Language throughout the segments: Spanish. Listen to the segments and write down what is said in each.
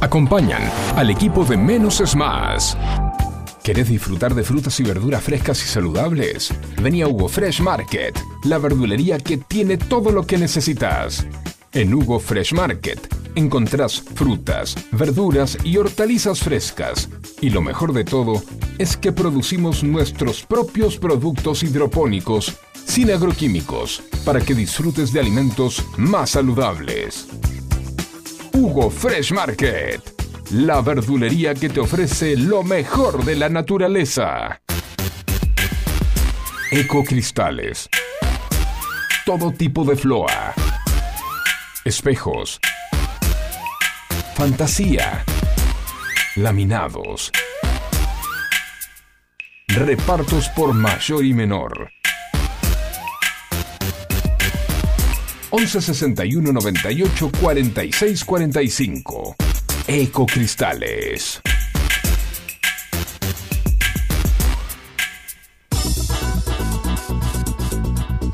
Acompañan al equipo de Menos es Más. ¿Querés disfrutar de frutas y verduras frescas y saludables? Vení a Hugo Fresh Market, la verdulería que tiene todo lo que necesitas. En Hugo Fresh Market encontrás frutas, verduras y hortalizas frescas. Y lo mejor de todo es que producimos nuestros propios productos hidropónicos sin agroquímicos para que disfrutes de alimentos más saludables. Hugo Fresh Market, la verdulería que te ofrece lo mejor de la naturaleza. Ecocristales. Todo tipo de floa. Espejos. Fantasía. Laminados. Repartos por mayor y menor. 11 61 98 46 45. Ecocristales.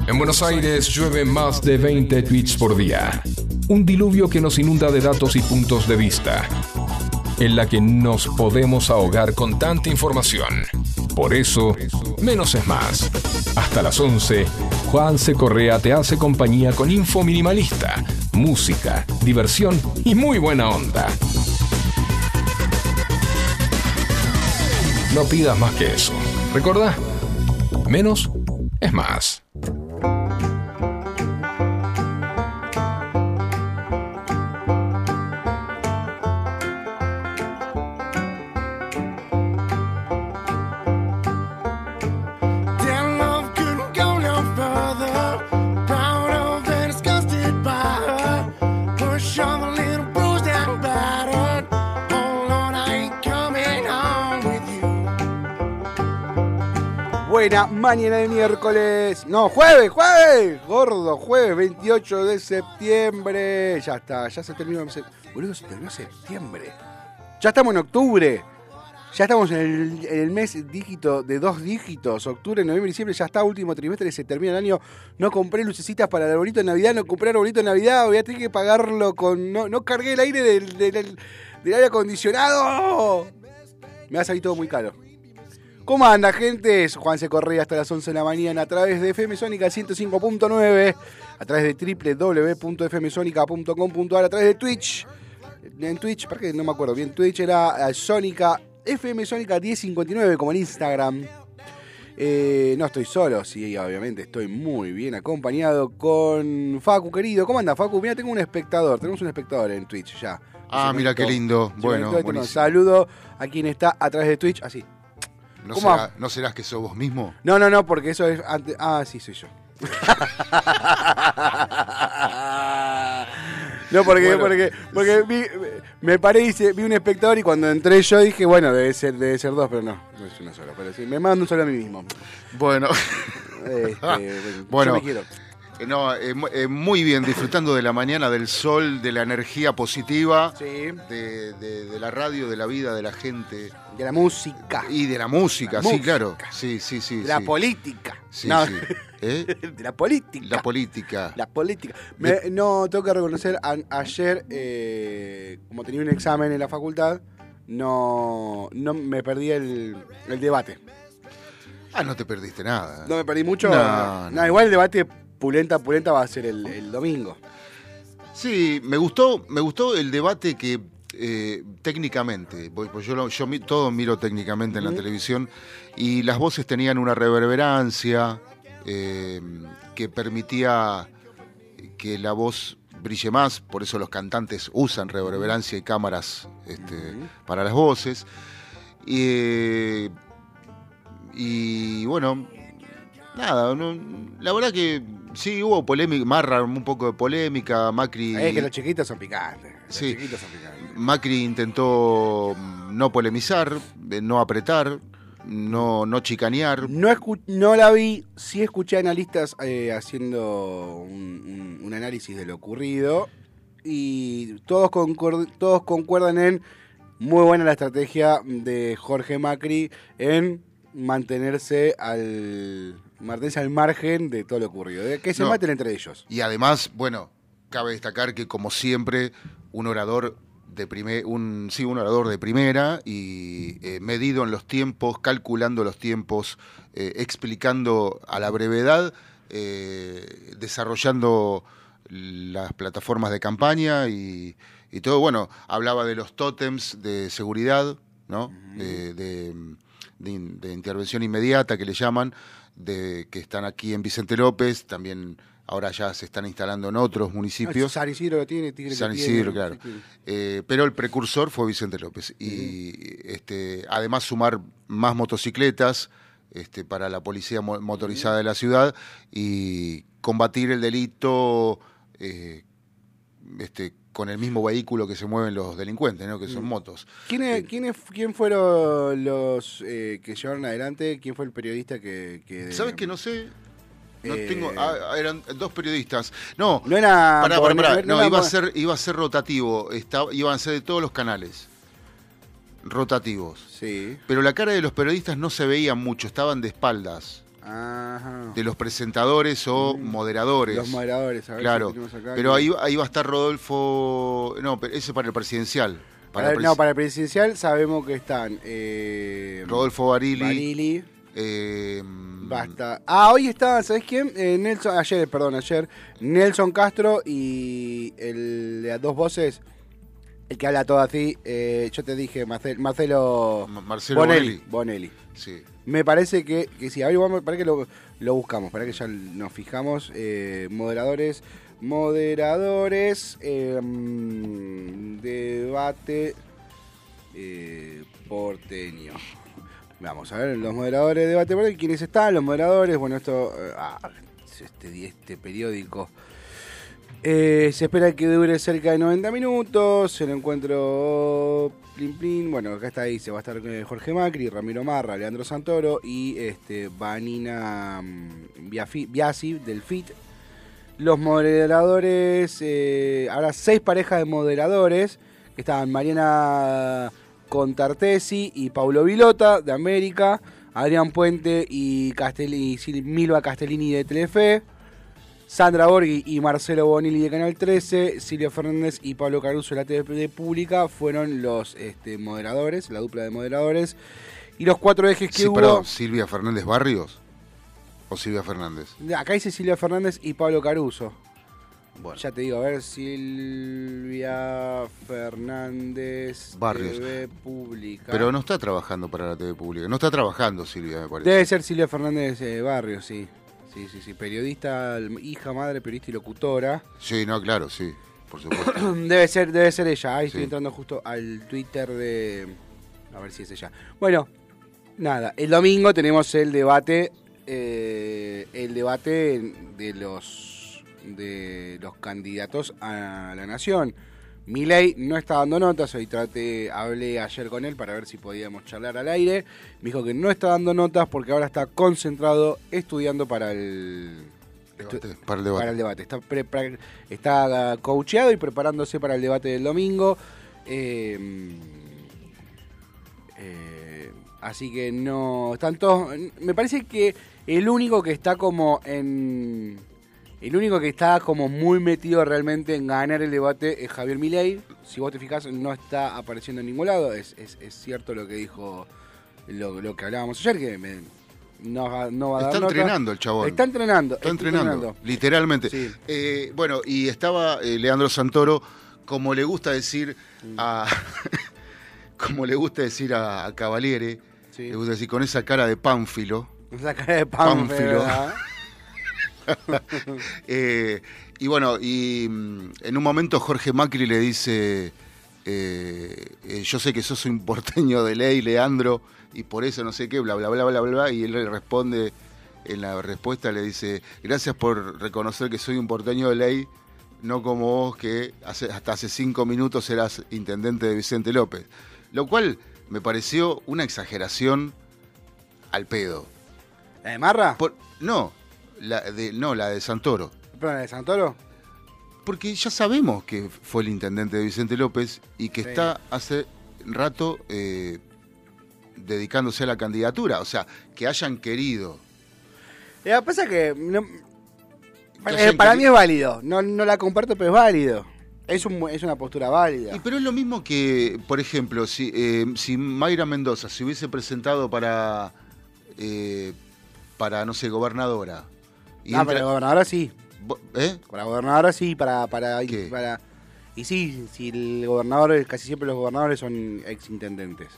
En Buenos Aires llueve más de 20 tweets por día. Un diluvio que nos inunda de datos y puntos de vista. En la que nos podemos ahogar con tanta información. Por eso, menos es más. Hasta las 11, Juan C. Correa te hace compañía con info minimalista, música, diversión y muy buena onda. No pidas más que eso. ¿Recordá? Menos es más. Mañana de miércoles. No, jueves, jueves. Gordo, jueves 28 de septiembre. Ya está, ya se terminó. Boludo, se terminó septiembre. Ya estamos en octubre. Ya estamos en el, mes dígito de dos dígitos. Octubre, noviembre, diciembre. Ya está, último trimestre. Se termina el año. No compré lucecitas para el arbolito de Navidad. No compré arbolito de Navidad. Voy a tener que pagarlo con. No, no cargué el aire del- del- del aire acondicionado. Me va a salir todo muy caro. ¿Cómo anda, gente? Es Juan C. Correa hasta las 11 de la mañana a través de FM Sónica 105.9, a través de www.fmsonica.com.ar, a través de Twitch. En Twitch, ¿para qué? No me acuerdo bien. Twitch era eh, Sónica, FM Sónica 1059, como en Instagram. Eh, no estoy solo, sí, obviamente estoy muy bien acompañado con Facu, querido. ¿Cómo anda, Facu? Mira, tengo un espectador, tenemos un espectador en Twitch ya. Ah, Se mira qué lindo. Se Bueno, buenísimo. Saludo a quien está a través de Twitch, así. ¿No, ¿Cómo será- ¿No serás que sos vos mismo? No, no, no, porque eso es antes. Ah, sí, soy yo. no, porque, Bueno, porque, porque vi- me paré y se- vi un espectador y cuando entré yo dije, bueno, debe ser, debe ser dos, pero no, no es uno solo. Pero sí, me mando un solo a mí mismo. Bueno, Este, Bueno. yo me quiero. Eh, no, eh, eh, muy bien, disfrutando de la mañana, del sol, de la energía positiva, Sí, de, de- de la radio, de la vida, de la gente de la música, y de la música, La sí, música. claro. Sí, sí, sí. de la sí. política. Sí, No, sí. ¿Eh? de la política. La política. La política. Me- no, tengo que reconocer, a- ayer, eh, como tenía un examen en la facultad, no, no me perdí el, el debate. Ah, no te perdiste nada. No me perdí mucho. No, no. igual el debate pulenta, pulenta va a ser el, el domingo. Sí, me gustó, me gustó el debate que eh, técnicamente, pues yo, yo todo miro técnicamente en la televisión y las voces tenían una reverberancia eh, que permitía que la voz brille más, por eso los cantantes usan reverberancia y cámaras este, para las voces. Y, y bueno, nada, no- la verdad que sí hubo polémica, Marra un poco de polémica, Macri, Es que los chiquitos son picantes. Los Sí. chiquitos son picantes. Macri intentó mm, no polemizar, no apretar, no, no chicanear. No, escu- no la vi, sí escuché analistas eh, haciendo un, un- un análisis de lo ocurrido y todos, todos concuerdan en muy buena la estrategia de Jorge Macri en mantenerse al, mantenerse al margen de todo lo ocurrido, de que se No. maten entre ellos. Y además, bueno, cabe destacar que como siempre, un orador de primer, un, sí, un orador de primera y eh, medido en los tiempos, calculando los tiempos, eh, explicando a la brevedad, eh, desarrollando las plataformas de campaña y, y todo. Bueno, hablaba de los tótems de seguridad, ¿no? de, de- de in- de intervención inmediata que le llaman, de que están aquí en Vicente López, también ahora ya se están instalando en otros municipios. San Isidro lo tiene, Tigre San Isidro, tiene, claro. Eh, pero el precursor fue Vicente López. Y este, además sumar más motocicletas este, para la policía mo- motorizada de la ciudad y combatir el delito eh, este, con el mismo vehículo que se mueven los delincuentes, ¿no? que son motos. ¿Quiénes, Sí. quiénes- ¿Quién fueron los eh, que llevaron adelante? ¿Quién fue el periodista que...? que ¿Sabes que no sé? No Eh, tengo, ah, eran dos periodistas. No, No era... pará, pará, pará. no No, iba a ser, iba a ser rotativo. Estaba, iban a ser de todos los canales. Rotativos. Sí. Pero la cara de los periodistas no se veía mucho, estaban de espaldas Ajá. de los presentadores o moderadores. Mm. Los moderadores, a ver claro. si tenemos acá. Pero ahí, ahí va a estar Rodolfo. No, pero ese para el presidencial. Para Para, el no, para el presidencial sabemos que están... Eh, Rodolfo Barili. Barili. eh, Basta. Ah, hoy está, ¿sabes quién? Eh, Nelson, ayer, perdón, ayer. Nelson Castro y el de las dos voces, el que habla todo así. eh, yo te dije, Marcel- Marcelo Ma- Marcelo Bonelli. Bonelli. Sí. Me parece que, que sí, a ver, vamos, para que lo, lo buscamos, para que ya nos fijamos. eh, moderadores, moderadores, eh, mm, debate eh, porteño. Vamos a ver, los moderadores de debate porteño, ¿quiénes están? Los moderadores, bueno, esto, eh, ah, este, este periódico. Eh, se espera que dure cerca de 90 minutos. El encuentro plin plin. Bueno, acá está ahí. Se va a estar eh, Jorge Macri, Ramiro Marra, Leandro Santoro y este Vanina mm, Biasi del FIT. Los moderadores, eh, ahora seis parejas de moderadores. Que estaban Mariana Contartesi y Paulo Vilota de América. Adrián Puente y, Castelli, y Milva Castellini de Telefe. Sandra Borghi y Marcelo Bonilli de Canal 13, Silvia Fernández y Pablo Caruso de la TV Pública fueron los este, moderadores, la dupla de moderadores. Y los cuatro ejes que Sí, hubo. perdón, Silvia Fernández Barrios o Silvia Fernández. Acá dice Silvia Fernández y Pablo Caruso. Bueno, Ya te digo, a ver, Silvia Fernández, Barrios. TV Pública. pero no está trabajando para la TV pública. No está trabajando Silvia, me parece. Debe ser Silvia Fernández eh, Barrios, sí. Sí, sí, sí. Periodista, hija, madre, periodista y locutora. Sí, no, claro, sí, por supuesto. Debe ser, debe ser ella. Ahí estoy entrando justo al Twitter de. A ver si es ella. Bueno, nada. El domingo tenemos el debate. eh, el debate de los de los candidatos a la nación. Milei no está dando notas, hoy traté, hablé ayer con él para ver si podíamos charlar al aire. Me dijo que no está dando notas porque ahora está concentrado estudiando para el Debate, para el debate. para el debate. Está, pre- pra- está ah, coacheado y preparándose para el debate del domingo. Eh, eh, así que no. Están todos. Me parece que el único que está como en. El único que está como muy metido realmente en ganar el debate es Javier Milei. Si vos te fijas, no está apareciendo en ningún lado. Es, es- es cierto lo que dijo, lo, lo que hablábamos ayer, que me- no, va- no va a dar Está nota. entrenando el chabón. Está entrenando. Está entrenando, literalmente. Sí. Eh, bueno, y estaba eh, Leandro Santoro, como le gusta decir a. como le gusta decir a, a Cavaliere, Sí. le gusta decir con esa cara de pánfilo. Esa cara de Pánfilo. Pánfilo. Eh, y bueno, y mm, en un momento Jorge Macri le dice: eh, eh, Yo sé que sos un porteño de ley, Leandro, y por eso no sé qué, bla, bla, bla, bla, bla, bla. Y él le responde: En la respuesta le dice: Gracias por reconocer que soy un porteño de ley, no como vos que hace- hasta hace cinco minutos eras intendente de Vicente López. Lo cual me pareció una exageración al pedo. ¿La de Marra? Por- no, la de, no, la de Santoro. ¿Perdón, la de Santoro? Porque ya sabemos que fue el intendente de Vicente López y que Sí. está hace rato eh, dedicándose a la candidatura. O sea, que hayan querido. Lo que pasa es que... no- que para hayan para mí es válido. No, no la comparto, pero es válido. Es, un, es una postura válida. Y pero es lo mismo que, por ejemplo, si, eh, si Mayra Mendoza se hubiese presentado para, eh, para no sé, gobernadora. Y no, entra- pero la gobernadora sí. ¿Eh? Para la gobernadora sí, para. para, ¿Qué? para y sí, si el gobernador, casi siempre los gobernadores son ex intendentes.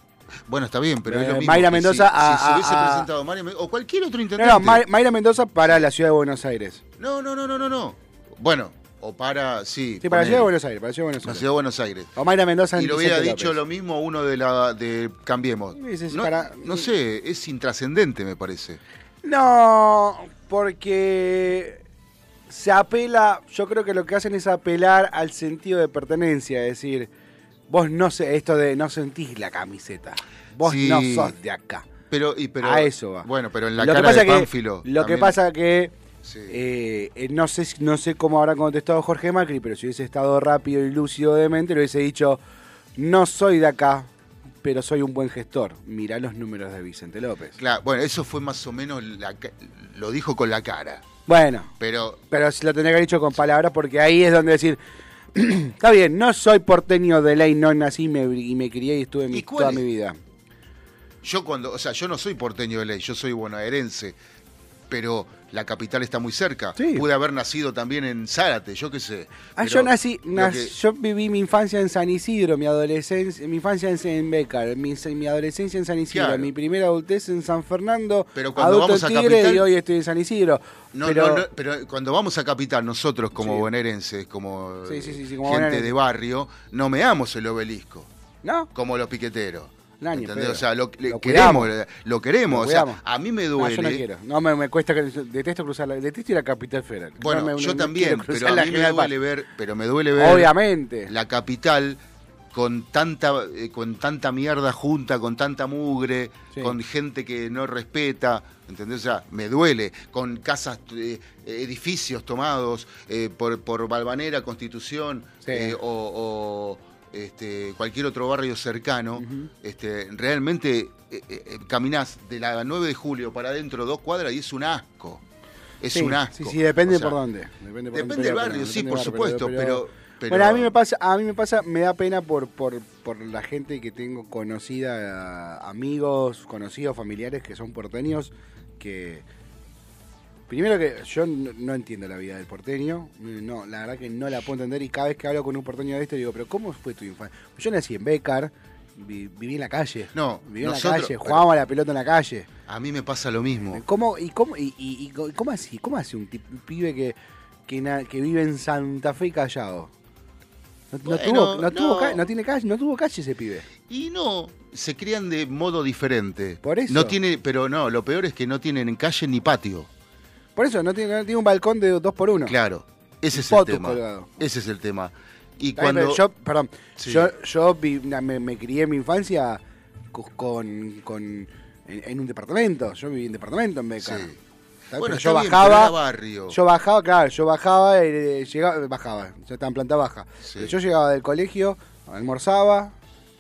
Bueno, está bien, pero es Eh, lo mismo. Mayra Mendoza si, a- si se hubiese a- a- presentado Mayra Men- o cualquier otro intendente. no, May- Mayra Mendoza para la ciudad de Buenos Aires. no, no, no, no, no, no. Bueno, o para, sí. Sí, para la ciudad de Buenos Aires, para la ciudad de Buenos la Aires. ciudad de Buenos Aires. O Mayra Mendoza en Y lo hubiera Vicente dicho López. lo mismo uno de la de Cambiemos. Para- no sé, es intrascendente, me parece. No, porque se apela, yo creo que lo que hacen es apelar al sentido de pertenencia, es decir, vos no sé, esto de no sentís la camiseta, vos Sí. no sos de acá. Pero, y, pero, a eso va. Bueno, pero en la lo que cara pasa de que, Pánfilo. Lo que pasa que Sí. eh, eh, no sé no sé cómo habrá contestado Jorge Macri, pero si hubiese estado rápido y lúcido de mente, le hubiese dicho, no soy de acá, pero soy un buen gestor. Mirá los números de Vicente López. Claro, bueno, eso fue más o menos, la lo dijo con la cara. Bueno, Pero pero lo tendría que haber dicho con palabras porque ahí es donde decir, está bien, no soy porteño de ley, no nací y me, y me crié y estuve ¿Y toda es? mi vida. yo cuando, o sea, yo no soy porteño de ley, yo soy bonaerense, pero la capital está muy cerca. Sí. Pude haber nacido también en Zárate, yo qué sé. Ah, yo nací, lo nac- que- yo viví mi infancia en San Isidro, mi adolescencia, mi infancia en, Becar, mi, mi adolescencia en San Isidro, Claro. mi primera adultez en San Fernando, Pero cuando adulto vamos a Tigre Capital- y hoy estoy en San Isidro. No, pero, no, no, pero cuando vamos a Capital, nosotros como Sí. bonaerenses, como, Sí, eh, como gente de barrio, no meamos el obelisco, ¿no? como los piqueteros. No, pedo. O sea, lo, Lo queremos, cuidamos. lo queremos. Lo o sea, a mí me No, duele. yo no quiero. No, me, me cuesta, detesto cruzar la, detesto ir a Capital Federal. Bueno, No me- yo no- no también, pero a mí me duele ver, pero me duele ver Obviamente. la capital con tanta eh, con tanta mierda junta, con tanta mugre, Sí. con gente que no respeta, ¿entendés? O sea, me duele, con casas, eh, edificios tomados eh, por, por Balvanera, Constitución Sí. eh, o, o, este, cualquier otro barrio cercano. este, realmente eh, eh, caminás de la 9 de julio para adentro dos cuadras y es un asco. Es Sí, un asco. Sí, sí, depende O sea, por dónde. Depende, por Depende del barrio, sí, por barrio, supuesto, pero, pero- Bueno, a mí me pasa, a mí me pasa, me da pena por, por, por la gente que tengo conocida, amigos, conocidos, familiares que son porteños, que primero que yo no, entiendo la vida del porteño, no, la verdad que no la puedo entender y cada vez que hablo con un porteño de esto digo, pero ¿cómo fue tu infancia? Yo nací en Becar, vi- viví en la calle, No, viví en nosotros- la calle, jugábamos a la pelota en la calle. A mí me pasa lo mismo. ¿Cómo, y cómo, y, y- y cómo así? ¿Cómo hace un, un pibe que, que, na- que vive en Santa Fe y Callao? No, no Bueno, tuvo, no, tuvo ca- no tiene calle, no tuvo calle ese pibe. Y no, se crían de modo diferente. Por eso. No tiene, pero no, lo peor es que no tienen calle ni patio. Por eso, no tiene, un balcón de dos por uno. Claro, ese es el tema. colgado. Ese es el tema. Y bien, cuando yo, perdón, Sí. yo, yo vi- na- me, me crié en mi infancia co- con, con en, en un departamento. Yo viví en departamento en Beca. Sí. Bueno, yo bajaba, barrio. yo bajaba, claro, yo bajaba, eh, llegaba, bajaba, yo estaba en planta baja. Sí. Yo llegaba del colegio, almorzaba,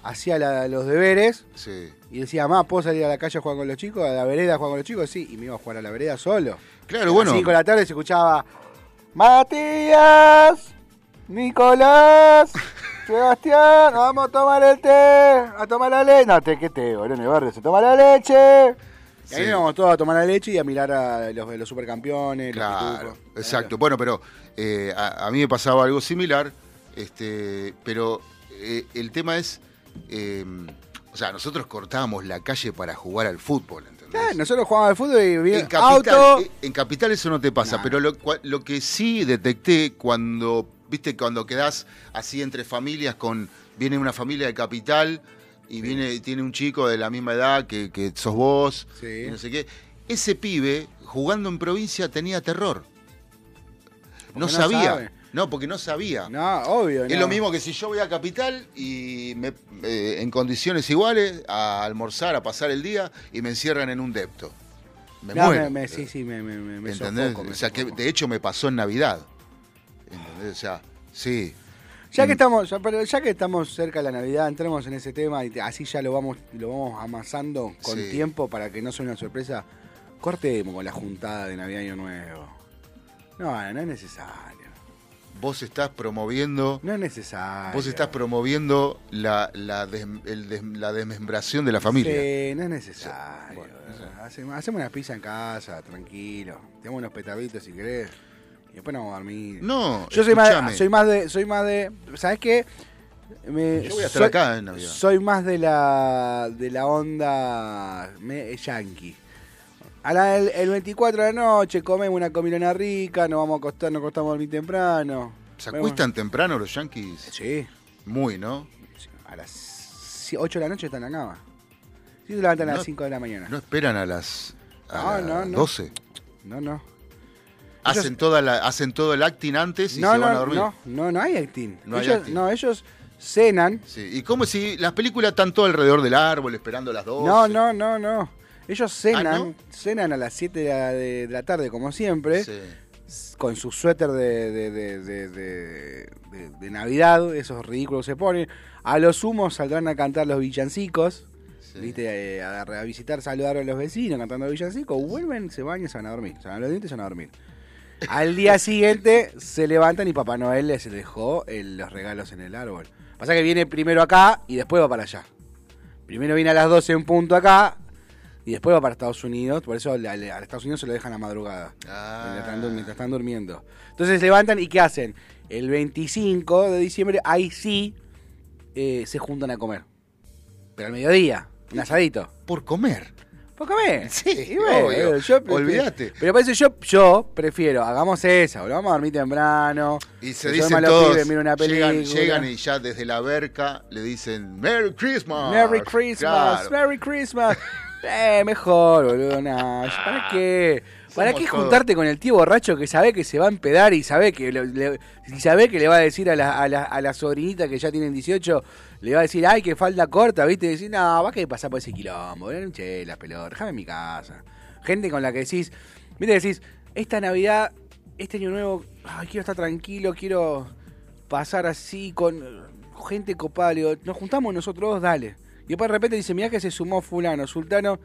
hacía la- los deberes Sí. y decía, mamá, ¿puedo salir a la calle a jugar con los chicos? ¿A la vereda a jugar con los chicos? Sí, y me iba a jugar a la vereda solo. Claro, A las bueno. 5 de la tarde se escuchaba, Matías, Nicolás, Sebastián, vamos a tomar el té, a tomar la leche. No, té, ¿qué té, boludo? En el barrio se toma la leche. Y ahí Sí. íbamos todos a tomar la leche y a mirar a los, los supercampeones, Claro, exacto. Bueno, pero eh, a, a mí me pasaba algo similar, este, pero eh, el tema es, eh, o sea, nosotros cortábamos la calle para jugar al fútbol, nosotros jugábamos al fútbol y vi En capital, auto. eh, en capital eso no te pasa, Nah. pero lo, que sí detecté cuando, viste, cuando quedás así entre familias con, viene una familia de capital y viene, tiene un chico de la misma edad que, que sos vos, Sí. y no sé qué, ese pibe jugando en provincia tenía terror. No, no sabía. sabe. No, porque no sabía. No, obvio. Es no. lo mismo que si yo voy a Capital y me, eh, en condiciones iguales a almorzar, a pasar el día y me encierran en un depto. Me No, muero. me- me- sí, sí, me, me, ¿Entendés? sofoco, o sea, que de hecho me pasó en Navidad. ¿Entendés? O sea, sí. Ya que estamos, ya, pero ya que estamos cerca de la Navidad, entremos en ese tema y así ya lo vamos, lo vamos amasando con Sí. tiempo para que no sea una sorpresa. Cortemos con la juntada de Navidad y Año Nuevo. No, no es necesario. Vos estás promoviendo, No es necesario. vos estás promoviendo la, la, des- el des- la desmembración de la familia. Sí, no es necesario. Bueno, no sé. hacemos, hacemos una pizza en casa, tranquilo. Tenemos unos petarditos si querés. Y después nos vamos a dormir. No, Yo soy más, soy más de, soy más de, ¿sabes qué? Me- Yo voy a estar soy- acá en Navidad. Soy más de la de la onda me- yankee. A la- el, el 24 de la noche comemos una comilona rica, nos vamos a acostar, nos acostamos a dormir temprano. ¿Se acuestan temprano los yankees? Sí, Muy, ¿no? a las 8 de la noche están en la cama. Sí, se levantan a las 5 de la mañana. ¿No esperan a las, a No, las no, no. 12? No, no. Hacen, toda la, hacen todo el acting antes y se van a dormir. no, no, no hay acting. No hay ellos, acting. no, ellos cenan. Sí. ¿Y cómo si las películas están todo alrededor del árbol esperando las 12? No, no, no, no. Ellos cenan, Ah, ¿no? cenan a las 7 de la, de- de la tarde, como siempre, Sí. con su suéter de, Navidad, esos ridículos se ponen. A lo sumo saldrán a cantar los villancicos, sí. ¿viste? Eh, A, a visitar, saludar a los vecinos cantando villancicos, vuelven, se bañan, se van a dormir. Se van a los dientes y se van a dormir. Al día siguiente se levantan y Papá Noel les dejó el- los regalos en el árbol. Pasa que viene primero acá y después va para allá. Primero viene a las 12 en punto acá y después va para Estados Unidos. Por eso al- al- a Estados Unidos se lo dejan a madrugada. Ah. Mientras, están, dur- mientras están durmiendo. Entonces levantan y ¿qué hacen? El 25 de diciembre, ahí sí eh, se juntan a comer. Pero al mediodía, un asadito. Por comer. ¿Por comer? Sí, bueno, obvio. yo prefiero- Olvídate. Pero por eso yo, yo prefiero, hagamos esa, boludo, vamos a dormir temprano. Y se dicen todos, pibes, miren una película. llegan, llegan y ya desde la verca le dicen Merry Christmas. Merry Christmas, Claro. Merry Christmas. Eh, mejor, boludo, nah, ¿Para qué? ¿Para Somos qué todos. juntarte con el tío borracho que sabe que se va a empedar y sabe que le, sabe que le va a decir a la, a, la, a la sobrinita que ya tienen 18, le va a decir, ay, que falda corta, ¿viste? Y decir, no, va que pasar por ese quilombo, ven chelas, pelota, déjame en mi casa. Gente con la que decís, ¿viste? Decís, esta Navidad, este año nuevo, ay, quiero estar tranquilo, quiero pasar así con gente copada, le digo, nos juntamos nosotros dos, dale. Y después de repente dice, mirá que se sumó fulano, sultano,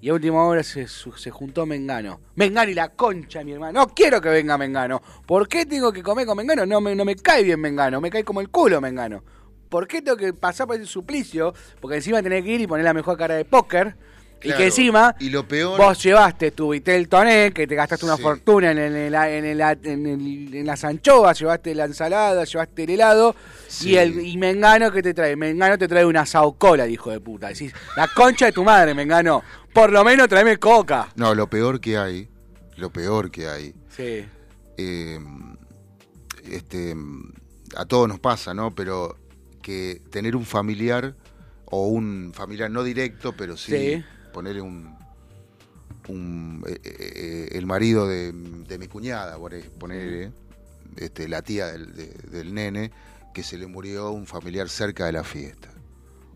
y a última hora se, se juntó Mengano. Mengano y la concha, mi hermano. No quiero que venga Mengano. ¿Por qué tengo que comer con Mengano? No me, no me cae bien Mengano, me cae como el culo Mengano. ¿Por qué tengo que pasar por ese suplicio? Porque encima tenés que ir y poner la mejor cara de póker. Y que encima Y lo peor. vos llevaste tu Vitel Toné, que te gastaste una Sí. fortuna en, el- en la- en, el- en el- en las anchoas, llevaste la ensalada, llevaste el helado, Sí. y el y Mengano que te trae, Mengano te trae una saucola, hijo de puta. Decís, la concha de tu madre, Mengano, por lo menos tráeme coca. No, lo peor que hay, lo peor que hay, Sí. eh, este, a todos nos pasa, ¿no? Pero que tener un familiar o un familiar no directo, pero sí, Sí. Ponerle un, un eh, eh, eh, el marido de, de mi cuñada, por ahí, ponerle, este, la tía del, de- del nene, que se le murió un familiar cerca de la fiesta.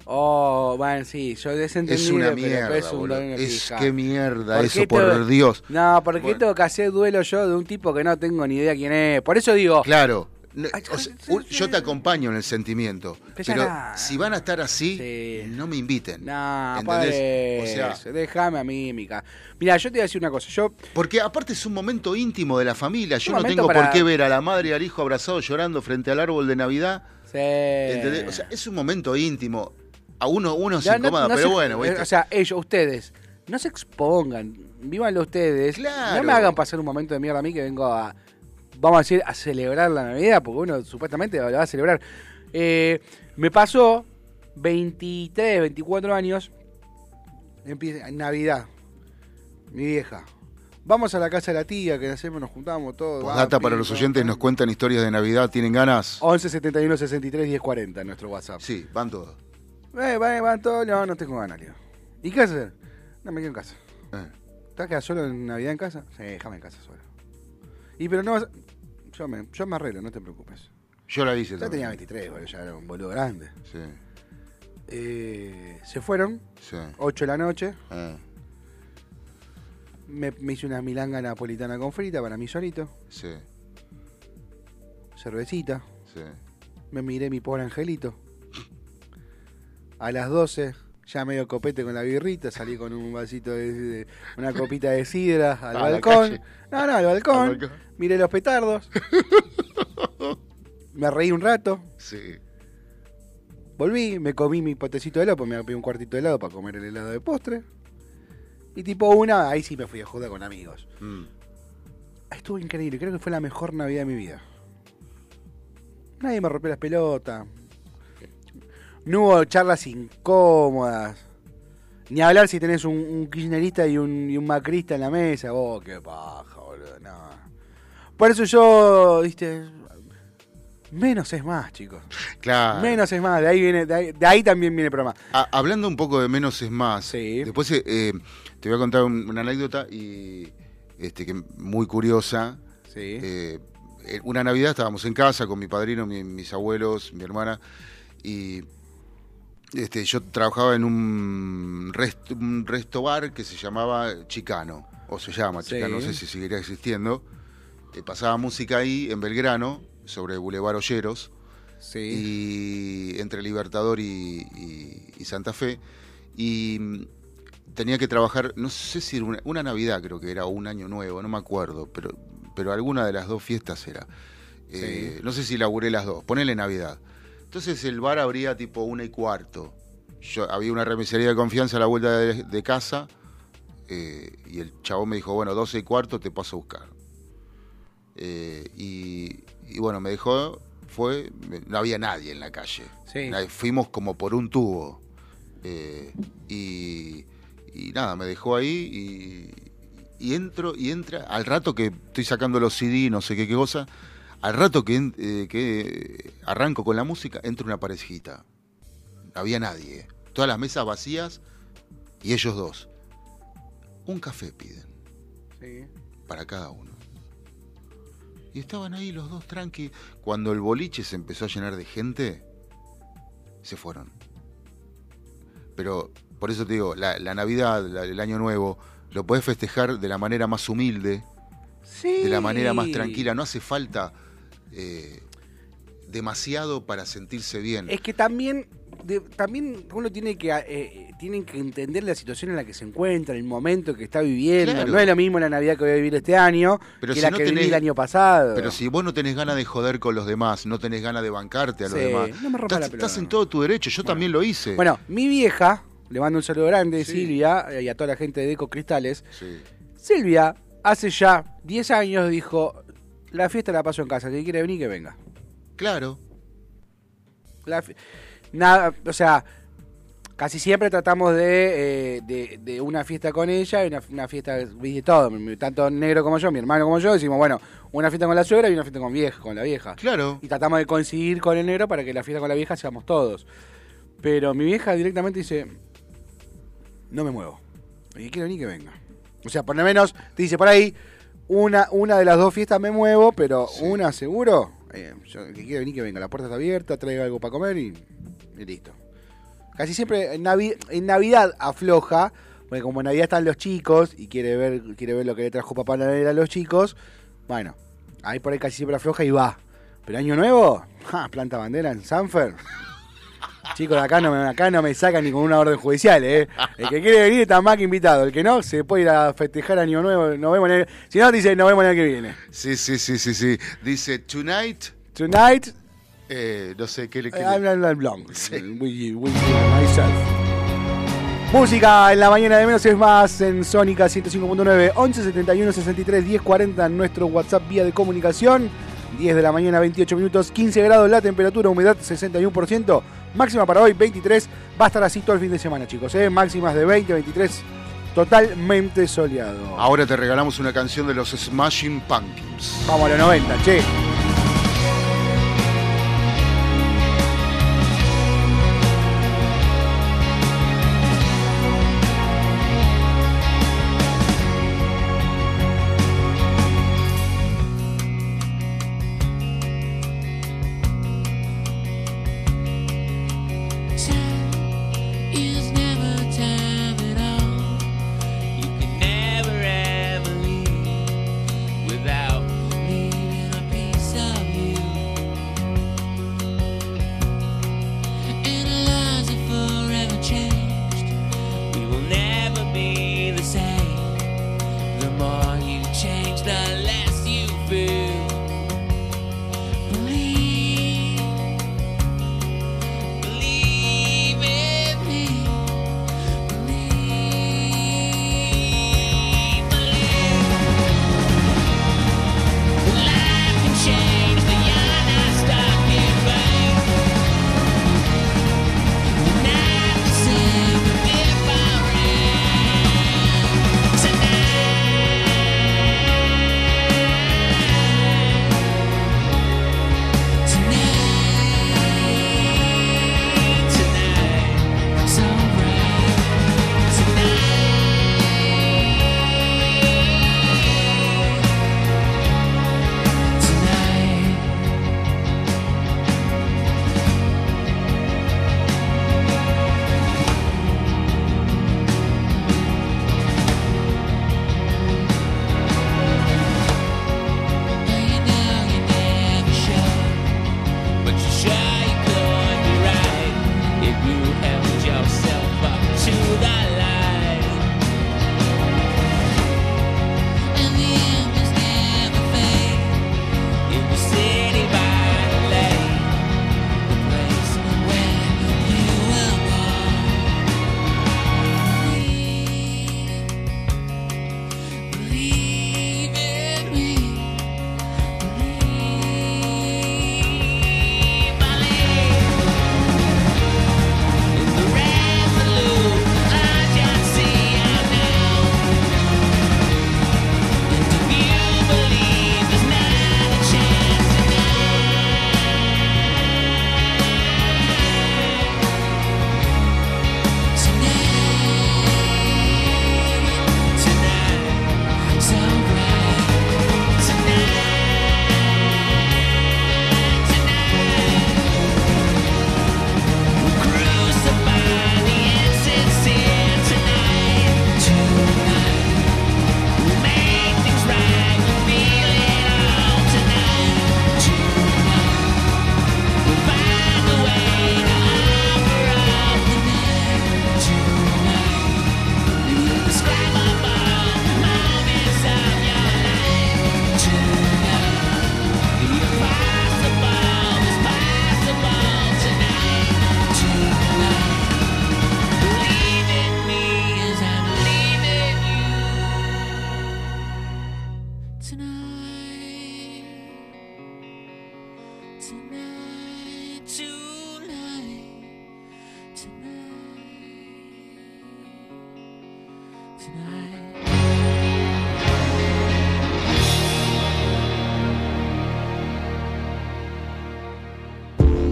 Oh, bueno, sí, yo desentendí. Es una pero mierda, es un dolor Es qué mierda ¿Por eso, qué por Dios. No, porque Bueno. tengo que hacer duelo yo de un tipo que no tengo ni idea quién es. Por eso digo, Claro. No, o sea, yo te acompaño en el sentimiento, pero si van a estar así, Sí. no me inviten. no, ¿Entendés? O sea, padre, déjame a mí, Mica. Mira, yo te voy a decir una cosa. Yo porque aparte es un momento íntimo de la familia. Yo no tengo por qué ver a la madre y al hijo abrazados llorando frente al árbol de Navidad. Sí. O sea, es un momento íntimo. A uno, uno se No, no- incomoda, no pero se- bueno, eh, ¿viste? O sea, ellos, ustedes, no se expongan, vívanlo ustedes. Claro. No me hagan pasar un momento de mierda a mí que vengo a, vamos a decir, a celebrar la Navidad, porque uno supuestamente la va a celebrar. Eh, me pasó 23, 24 años, empieza Navidad, mi vieja. Vamos a la casa de la tía, que hacemos, nos juntamos todos. Postdata va, para los oyentes, nos cuentan historias de Navidad, ¿tienen ganas? 11 71 63 10 40 en nuestro WhatsApp. Sí, van todos. Eh, va, va, todo, no, no tengo ganas, Leo. ¿Y qué hacer? No, me quedo en casa. Eh. ¿Estás quedado solo en Navidad en casa? Sí, déjame en casa solo. Y pero no vas... Yo me, yo me arreglo, no te preocupes. Yo la hice Ya tenía 23, boludo, ya era un boludo grande. Sí, Eh, se fueron, sí. 8 de la noche. eh, Me, me hice una milanga napolitana con frita para mí solito. sí, Cervecita. sí. Me miré mi pobre angelito. A las 12, ya medio copete con la birrita, salí con un vasito de, de- una copita de sidra al A la balcón. No, no, al balcón. Al balcón. Miré los petardos. me reí un rato, Sí. volví, me comí mi potecito de helado, pues me pedí un cuartito de helado para comer el helado de postre. Y tipo una, ahí sí me fui a joda con amigos. Mm. Estuvo increíble, creo que fue la mejor Navidad de mi vida. Nadie me rompió las pelotas. No hubo charlas incómodas. Ni hablar si tenés un, un kirchnerista y un, y un macrista en la mesa. Oh, qué paja, boludo. No. Por eso yo, viste, menos es más, chicos. Claro. Menos es más. De ahí, viene, de ahí, de ahí también viene el programa. A- hablando un poco de menos es más. Sí. Después eh, eh, te voy a contar un- una anécdota y este que muy curiosa. Sí. Eh, eh, una Navidad estábamos en casa con mi padrino, mi- mis abuelos, mi hermana y este, yo trabajaba en un, rest, un resto bar que se llamaba Chicano, o se llama Sí. Chicano, no sé si seguiría existiendo. Eh, pasaba música ahí en Belgrano, sobre Boulevard Olleros sí. y entre Libertador y, y- y Santa Fe. Y mm, tenía que trabajar, no sé si era una, una Navidad creo que era, o un año nuevo, no me acuerdo, pero, pero alguna de las dos fiestas era. Eh, No sé si laburé las dos, ponele Navidad. Entonces el bar abría tipo una y cuarto. Yo, había una remisería de confianza a la vuelta de, de casa eh, y el chabón me dijo, bueno, 12 y cuarto te paso a buscar. Eh, y, y bueno, me dejó, fue, no había nadie en la calle. Sí. Fuimos como por un tubo. Eh, y, y nada, me dejó ahí y, y entro y entra, al rato que estoy sacando los CD, no sé qué, qué cosa, al rato que, eh, que arranco con la música, entra una parejita. No había nadie. Todas las mesas vacías y ellos dos. Un café piden sí. para cada uno. Y estaban ahí los dos tranqui. Cuando el boliche se empezó a llenar de gente, se fueron. Pero por eso te digo, la, la Navidad, la- el Año Nuevo, lo podés festejar de la manera más humilde, Sí. de la manera más tranquila. No hace falta eh, demasiado para sentirse bien. Es que también, de- también uno tiene que, eh, tienen que entender la situación en la que se encuentra, el momento que está viviendo. Claro. No es lo mismo la Navidad que voy a vivir este año Pero que si la no que viví tenés- el año pasado. Pero si vos no tenés ganas de joder con los demás, no tenés ganas de bancarte a los Sí, demás, no me rompa estás, la estás en todo tu derecho. Yo también lo hice. Bueno, mi vieja, le mando un saludo grande, Sí. Silvia, eh, y a toda la gente de Deco Cristales. Sí. Silvia, hace ya 10 años dijo, la fiesta la paso en casa, si quiere venir, que venga. Claro. La nada, o sea, casi siempre tratamos de, eh, de, de una fiesta con ella y una, una fiesta de todo, tanto negro como yo, mi hermano como yo, decimos, bueno, una fiesta con la suegra y una fiesta con vieja, con la vieja. Claro. Y tratamos de coincidir con el negro para que la fiesta con la vieja seamos todos. Pero mi vieja directamente dice, no me muevo. Y quiero ni que venga. O sea, por lo menos te dice por ahí, una, una de las dos fiestas me muevo, pero Sí. una seguro. eh, yo, que quiere venir que venga, la puerta está abierta, traiga algo para comer y, y listo. Casi siempre en, Navi- en Navidad afloja, porque como en Navidad están los chicos y quiere ver, quiere ver lo que le trajo Papá Noel a los chicos, bueno, ahí por ahí casi siempre afloja y va. Pero año nuevo, ja, planta bandera en Sanfer. Chicos, acá no, me, acá no me sacan ni con una orden judicial, ¿eh? El que quiere venir está más que invitado. El que no, se puede ir a festejar Año Nuevo. Nos vemos en el, si no, dice, nos vemos el año que viene. Sí, sí, sí, sí, sí. Dice, tonight, Tonight, eh, no sé qué le with you, myself. Música en la mañana de menos es más en Sónica 105.9 11 71 63 10 40 en nuestro WhatsApp vía de comunicación 10 de la mañana 28 minutos 15 grados la temperatura humedad 61% máxima para hoy 23 va a estar así todo el fin de semana chicos ¿eh? máximas de 20 23 totalmente soleado Ahora te regalamos una canción de los Smashing Pumpkins. vamos a los 90 che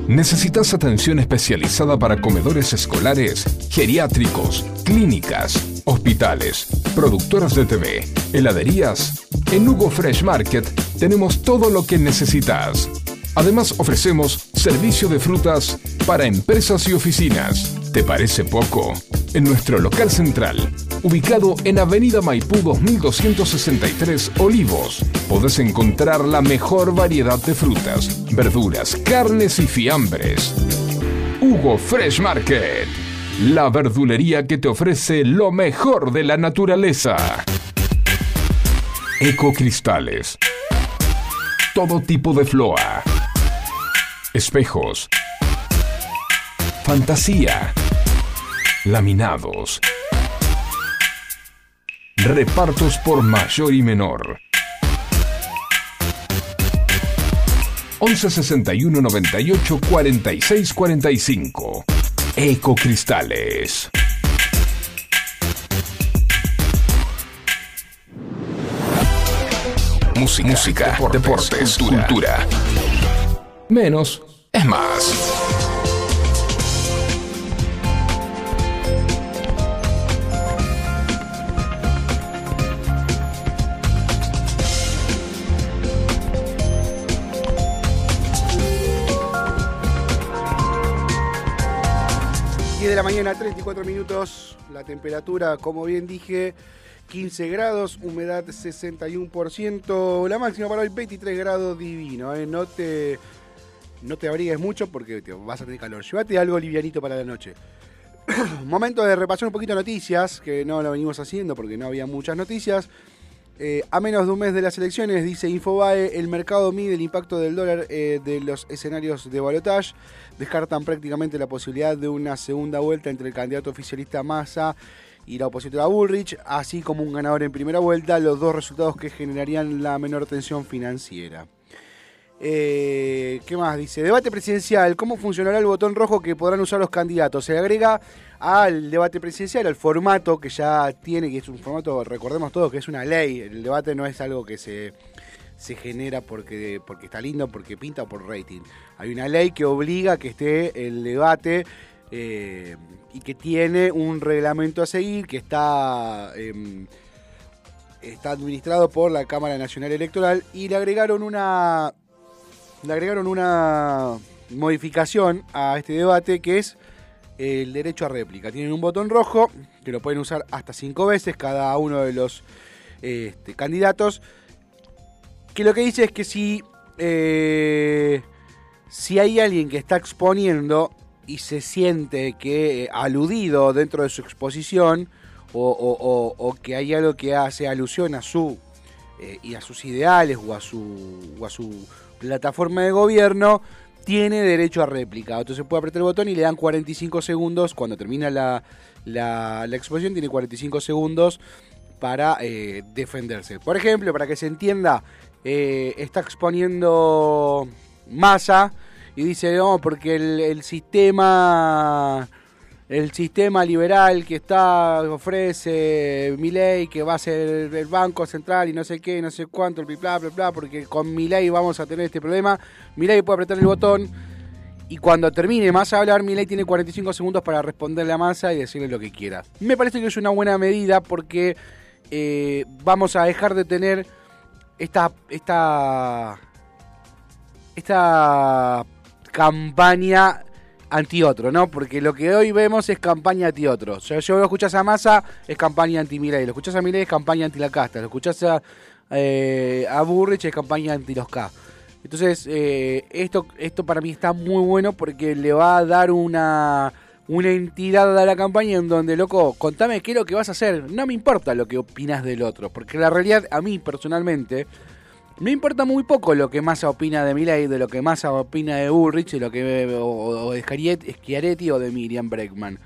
¿Necesitas atención especializada para comedores escolares, geriátricos, clínicas, hospitales, productoras de TV, heladerías? En Hugo Fresh Market tenemos todo lo que necesitas. Además ofrecemos servicio de frutas para empresas y oficinas. ¿Te parece poco? En nuestro local central, ubicado en Avenida Maipú 2263 Olivos, podés encontrar la mejor variedad de frutas, verduras, carnes y fiambres. Hugo Fresh Market, la verdulería que te ofrece lo mejor de la naturaleza. Ecocristales. Todo tipo de floa. Espejos. Fantasía. Laminados. Repartos por mayor y menor. 11 61 98 46 45. Ecocristales. Música, Música deportes, cultura. Menos es más. Mañana, 34 minutos. La temperatura, como bien dije, 15 grados, humedad 61%. La máxima para hoy, 23 grados divino. ¿eh? No te no te abrigues mucho porque vas a tener calor. Llévate algo livianito para la noche. Momento de repasar un poquito noticias, que no lo venimos haciendo porque no había muchas noticias. Eh, a menos de un mes de las elecciones, dice Infobae, el mercado mide el impacto del dólar eh, de los escenarios de balotage. Descartan prácticamente la posibilidad de una segunda vuelta entre el candidato oficialista Massa y la opositora Bullrich, así como un ganador en primera vuelta, los dos resultados que generarían la menor tensión financiera. Eh, ¿Qué más? Dice, debate presidencial, ¿cómo funcionará el botón rojo que podrán usar los candidatos? Se agrega al debate presidencial, al formato que ya tiene, que es un formato, recordemos todos, que es una ley. El debate no es algo que se, se genera porque, porque está lindo, porque pinta o por rating. Hay una ley que obliga a que esté el debate eh, y que tiene un reglamento a seguir, que está... em, está administrado por la Cámara Nacional Electoral y le agregaron una le agregaron una modificación a este debate que es el derecho a réplica. Tienen un botón rojo que lo pueden usar hasta cinco veces cada uno de los este, candidatos. Que lo que dice es que si, eh, si hay alguien que está exponiendo y se siente que eh, aludido dentro de su exposición o, que hay algo que hace alusión a su eh, y a sus ideales o a su, o a su plataforma de gobierno, tiene derecho a réplica. Entonces puede apretar el botón y le dan 45 segundos. Cuando termina la, la- exposición, tiene 45 segundos para eh, defenderse. Por ejemplo, para que se entienda, eh, está exponiendo masa y dice, no, porque el sistema el sistema liberal que está ofrece Milei que va a ser el banco central y no sé qué, no sé cuánto, el bla bla bla, porque con Milei vamos a tener este problema. Milei puede apretar el botón y cuando termine Massa a hablar, Milei tiene 45 segundos para responderle a Massa y decirle lo que quiera. Me parece que es una buena medida porque eh, vamos a dejar de tener esta esta esta campaña anti otro, ¿no? Porque lo que hoy vemos es campaña anti otro. O sea, yo lo escuchás a Massa, es campaña anti Milei. Lo escuchás a Milei, es campaña anti la casta. Lo escuchás a, eh, a Burrich, es campaña anti los K. Entonces, eh, esto, esto para mí está muy bueno porque le va a dar una, una entidad a la campaña en donde, loco, contame qué es lo que vas a hacer. No me importa lo que opinas del otro, porque la realidad, a mí personalmente, me importa muy poco lo que Massa opina de Milei, de lo que Massa opina de Bullrich, de lo que, o, o de Schiaretti- o de Miriam Breckman.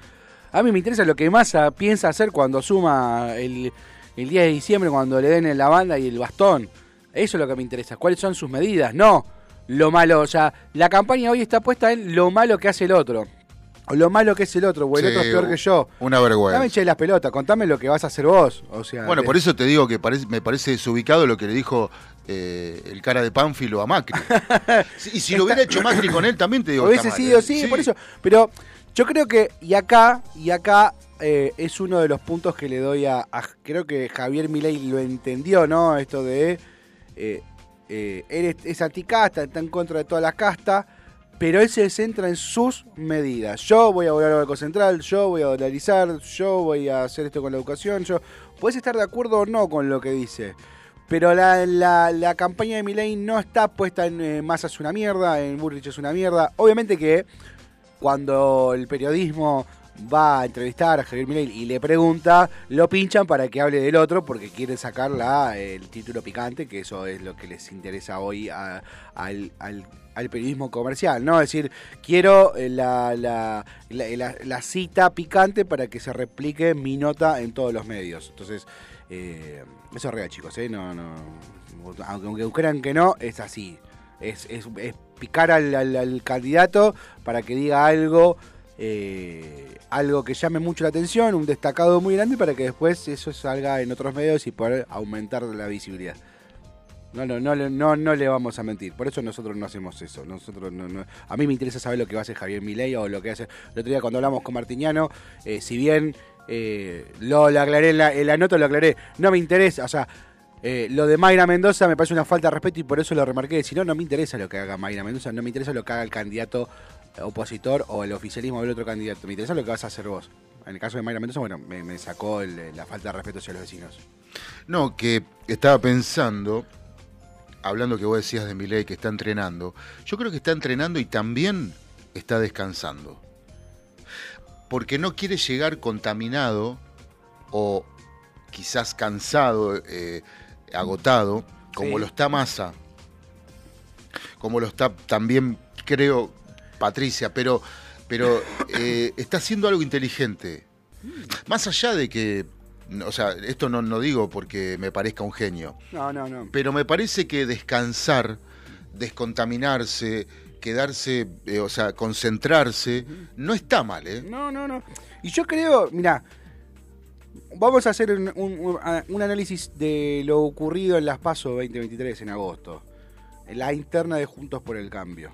A mí me interesa lo que Massa piensa hacer cuando suma el, el 10 de diciembre, cuando le den la banda y el bastón. Eso es lo que me interesa. ¿Cuáles son sus medidas? No lo malo. O sea, la campaña hoy está puesta en lo malo que hace el otro. o lo malo que es el otro, o el otro es peor que yo. Una Dame vergüenza. hincha de las pelotas, contame lo que vas a hacer vos. O sea, Bueno, por eso te digo que parece- me parece desubicado lo que le dijo eh, el cara de Pánfilo a Macri. Y si lo hubiera hecho Macri con él, también te digo que hubiese sido, ¿eh? sí, por eso. Pero yo creo que, y acá, y acá eh, es uno de los puntos que le doy a, a- creo que Javier Milei lo entendió, ¿no? Esto de, eh, eh, él es, es anticasta, está en contra de todas las castas, pero él se centra en sus medidas. Yo voy a volar al Banco Central, yo voy a dolarizar, yo voy a hacer esto con la educación, yo... Puedes estar de acuerdo o no con lo que dice. Pero la, la, la campaña de Milei no está puesta en eh, Massa es una mierda, en Burrich es una mierda. Obviamente que cuando el periodismo va a entrevistar a Javier Milei y le pregunta, lo pinchan para que hable del otro porque quieren sacar la, el título picante, que eso es lo que les interesa hoy a- al, al- al periodismo comercial, ¿no? Es decir, quiero eh, la, la, la- la- la cita picante para que se replique mi nota en todos los medios. Entonces, eh, eso es real, chicos, ¿eh? No, no, aunque, crean que no, es así. Es picar al, al- al candidato para que diga algo, eh, algo que llame mucho la atención, un destacado muy grande para que después eso salga en otros medios y poder aumentar la visibilidad. No, no, no, no, no le vamos a mentir. Por eso nosotros no hacemos eso. Nosotros no, no- A mí me interesa saber lo que va a hacer Javier Milei o lo que hace. El otro día cuando hablamos con Martiñano, eh, si bien eh, lo, aclaré en la, en la nota, lo aclaré. No me interesa, o sea, eh, lo de Mayra Mendoza me parece una falta de respeto y por eso lo remarqué. Si no, no me interesa lo que haga Mayra Mendoza, no me interesa lo que haga el candidato opositor o el oficialismo del otro candidato. Me interesa lo que vas a hacer vos. En el caso de Mayra Mendoza, bueno, me, sacó la falta de respeto hacia los vecinos. No, que estaba pensando, hablando que vos decías de Milei que está entrenando, yo creo que está entrenando y también está descansando. Porque no quiere llegar contaminado o quizás cansado, eh, agotado, como Sí. lo está Massa, como lo está también, creo, Patricia, pero, pero eh, está haciendo algo inteligente. Más allá de que, o sea, esto no, no digo porque me parezca un genio, No, no, no. pero me parece que descansar, descontaminarse, quedarse, eh, o sea, concentrarse, no está mal, ¿eh? No, no, no. Y yo creo, mira, vamos a hacer un, un- análisis de lo ocurrido en las PASO 2023 en agosto. En la interna de Juntos por el Cambio.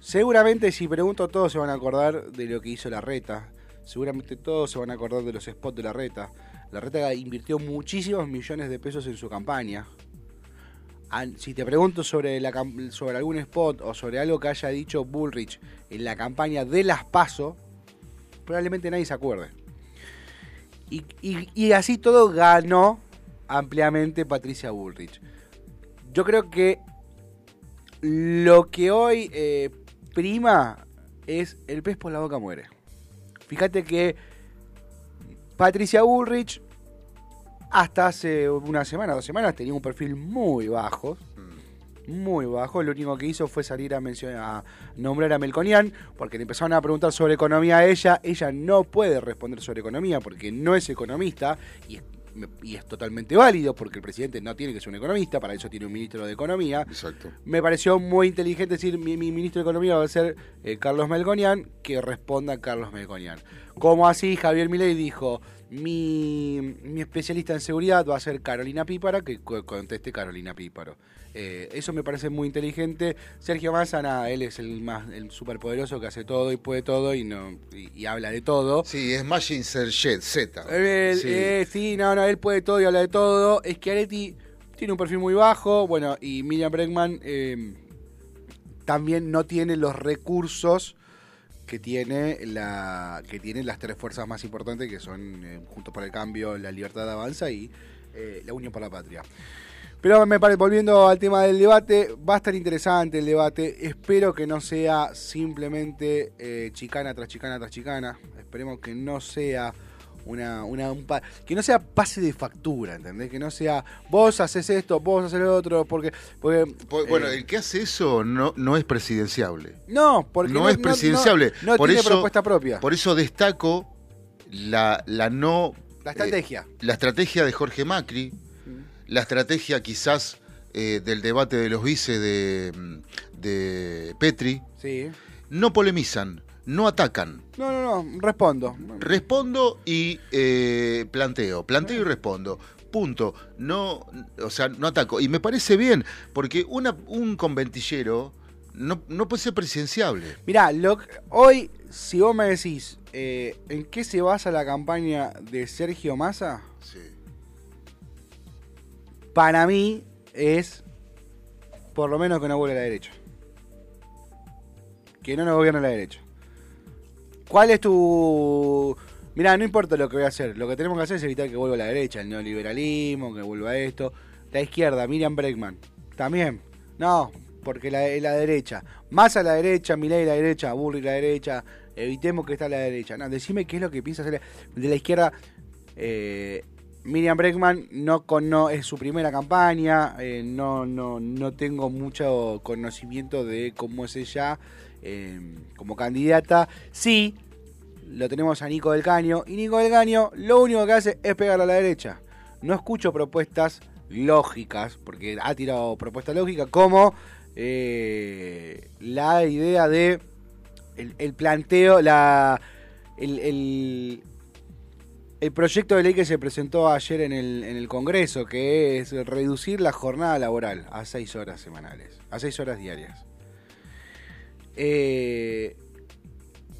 Seguramente si pregunto todos se van a acordar de lo que hizo la reta. Seguramente todos se van a acordar de los spots de la reta. La reta invirtió muchísimos millones de pesos en su campaña. Si te pregunto sobre, sobre algún spot o sobre algo que haya dicho Bullrich en la campaña de las PASO, probablemente nadie se acuerde. Y así todo ganó ampliamente Patricia Bullrich. Yo creo que lo que hoy eh, prima es el pez por la boca muere. Fíjate que Patricia Bullrich hasta hace una semana, dos semanas tenía un perfil muy bajo. Muy bajo, lo único que hizo fue salir a mencionar, a nombrar a Melconian, porque le empezaron a preguntar sobre economía a ella. Ella no puede responder sobre economía porque no es economista y y es totalmente válido porque el presidente no tiene que ser un economista, para eso tiene un ministro de economía. Exacto. Me pareció muy inteligente decir mi, mi ministro de Economía va a ser eh, Carlos Melconian, que responda Carlos Melconian. Como así Javier Milei dijo, mi, mi especialista en seguridad va a ser Carolina Pípara, que co- conteste Carolina Píparo. Eh, eso me parece muy inteligente. Sergio Massa, nada, él es el más el superpoderoso que hace todo y puede todo y no y, y habla de todo. Sí, es Machine Serget, Z. Él, Sí. eh, sí, no, no, él puede todo y habla de todo. Schiaretti tiene un perfil muy bajo, bueno, y Miriam Bregman eh, también no tiene los recursos que tiene la que tienen las tres fuerzas más importantes que son eh, Juntos por el Cambio, La Libertad Avanza y La Unión por la Patria. Pero me parece, volviendo al tema del debate, va a estar interesante el debate. Espero que no sea simplemente eh, chicana tras chicana tras chicana. Esperemos que no sea una, una un pa- que no sea pase de factura, ¿entendés? Que no sea vos haces esto, vos haces lo otro, porque, porque Po- Bueno, eh, el que hace eso no, no es presidenciable. no, porque no, es presidenciable. No, por tiene eso, propuesta propia. Por eso destaco la, la no. la estrategia. eh, la estrategia de Jorge Macri, la estrategia quizás eh, del debate de los vices de, de Petri. sí. No polemizan, no atacan. No, no, no, respondo. Respondo y eh, planteo, planteo y respondo. Punto. No, o sea, no ataco. Y me parece bien, porque una, un conventillero no, no puede ser presidenciable. Mirá, lo hoy, si vos me decís eh, en qué se basa la campaña de Sergio Massa, Sí. Para mí es por lo menos que no vuelva a la derecha. Que no nos gobierne la derecha. ¿Cuál es tu...? Mirá, no importa lo que voy a hacer. Lo que tenemos que hacer es evitar que vuelva a la derecha. El neoliberalismo, que vuelva esto. La izquierda, Miriam Bregman. También. No, porque la, derecha. Más a la derecha, Milei la derecha, Burri la derecha. Evitemos que está la derecha. No, decime qué es lo que piensa hacer de la izquierda. Eh, Miriam Bregman no, es su primera campaña, eh, no, no, no tengo mucho conocimiento de cómo es ella eh, como candidata. Sí, lo tenemos a Nico del Caño, y Nico del Caño lo único que hace es pegar a la derecha. No escucho propuestas lógicas, porque ha tirado propuestas lógicas, como eh, la idea de el, planteo, la, el- el proyecto de ley que se presentó ayer en el, Congreso, que es reducir la jornada laboral a seis horas semanales, a seis horas diarias. Eh,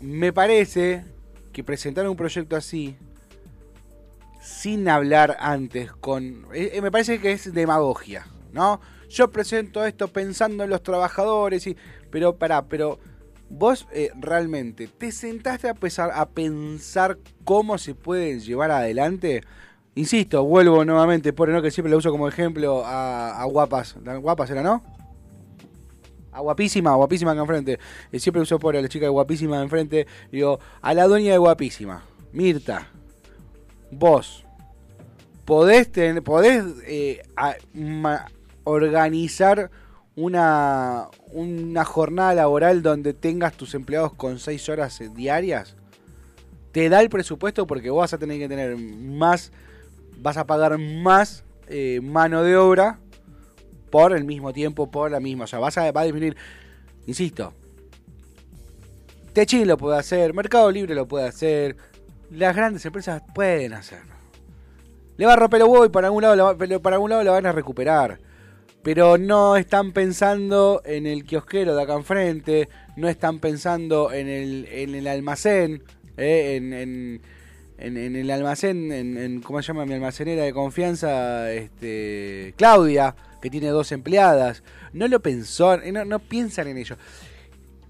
me parece que presentar un proyecto así, sin hablar antes con... eh, eh, me parece que es demagogia, ¿no? Yo presento esto pensando en los trabajadores, y, pero pará, pero vos eh, realmente te sentaste a, a pensar cómo se puede llevar adelante. Insisto, vuelvo nuevamente, por no que siempre lo uso como ejemplo a, a Guapas. ¿La Guapas era, no? A Guapísima, Guapísima acá enfrente. Eh, siempre uso por a la chica de Guapísima de enfrente. Digo, a la dueña de Guapísima. Mirta, vos podés, podés eh, a- organizar una, una jornada laboral donde tengas tus empleados con seis horas diarias, te da el presupuesto porque vos vas a tener que tener más, vas a pagar más eh, mano de obra por el mismo tiempo, por la misma, o sea, vas a, va a disminuir, insisto, Techin lo puede hacer, Mercado Libre lo puede hacer, las grandes empresas pueden hacerlo. Le va a romper los huevos y para algún lado, para algún lado la van a recuperar. Pero no están pensando en el kiosquero de acá enfrente, no están pensando en el, en el almacén, eh, en, en, el almacén, en- ¿cómo se llama mi almacenera de confianza? Este, Claudia, que tiene dos empleadas. No lo pensó, eh, no, no piensan en ello.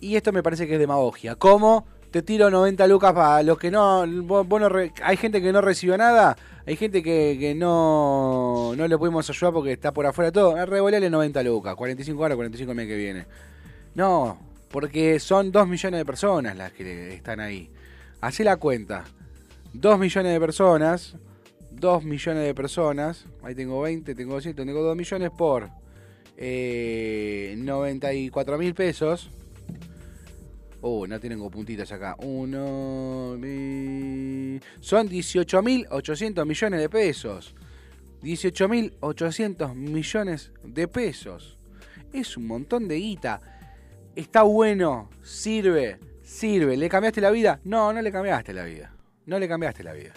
Y esto me parece que es demagogia. ¿Cómo? Te tiro 90 lucas para los que no, vos- Hay gente que no recibió nada. Hay gente que, no, no le pudimos ayudar porque está por afuera todo. Eh, Revolale 90 lucas. 45 horas, 45 el mes que viene. No, porque son 2 millones de personas las que están ahí. Hacé la cuenta. 2 millones de personas. 2 millones de personas. Ahí tengo 20, tengo 200, tengo 2 millones por eh, 94 mil pesos. Uh, no tengo puntitas acá. Uno. mi- Son 18.800 millones de pesos. 18.800 millones de pesos. Es un montón de guita. Está bueno, sirve, sirve. ¿Le cambiaste la vida? No, no le cambiaste la vida. No le cambiaste la vida.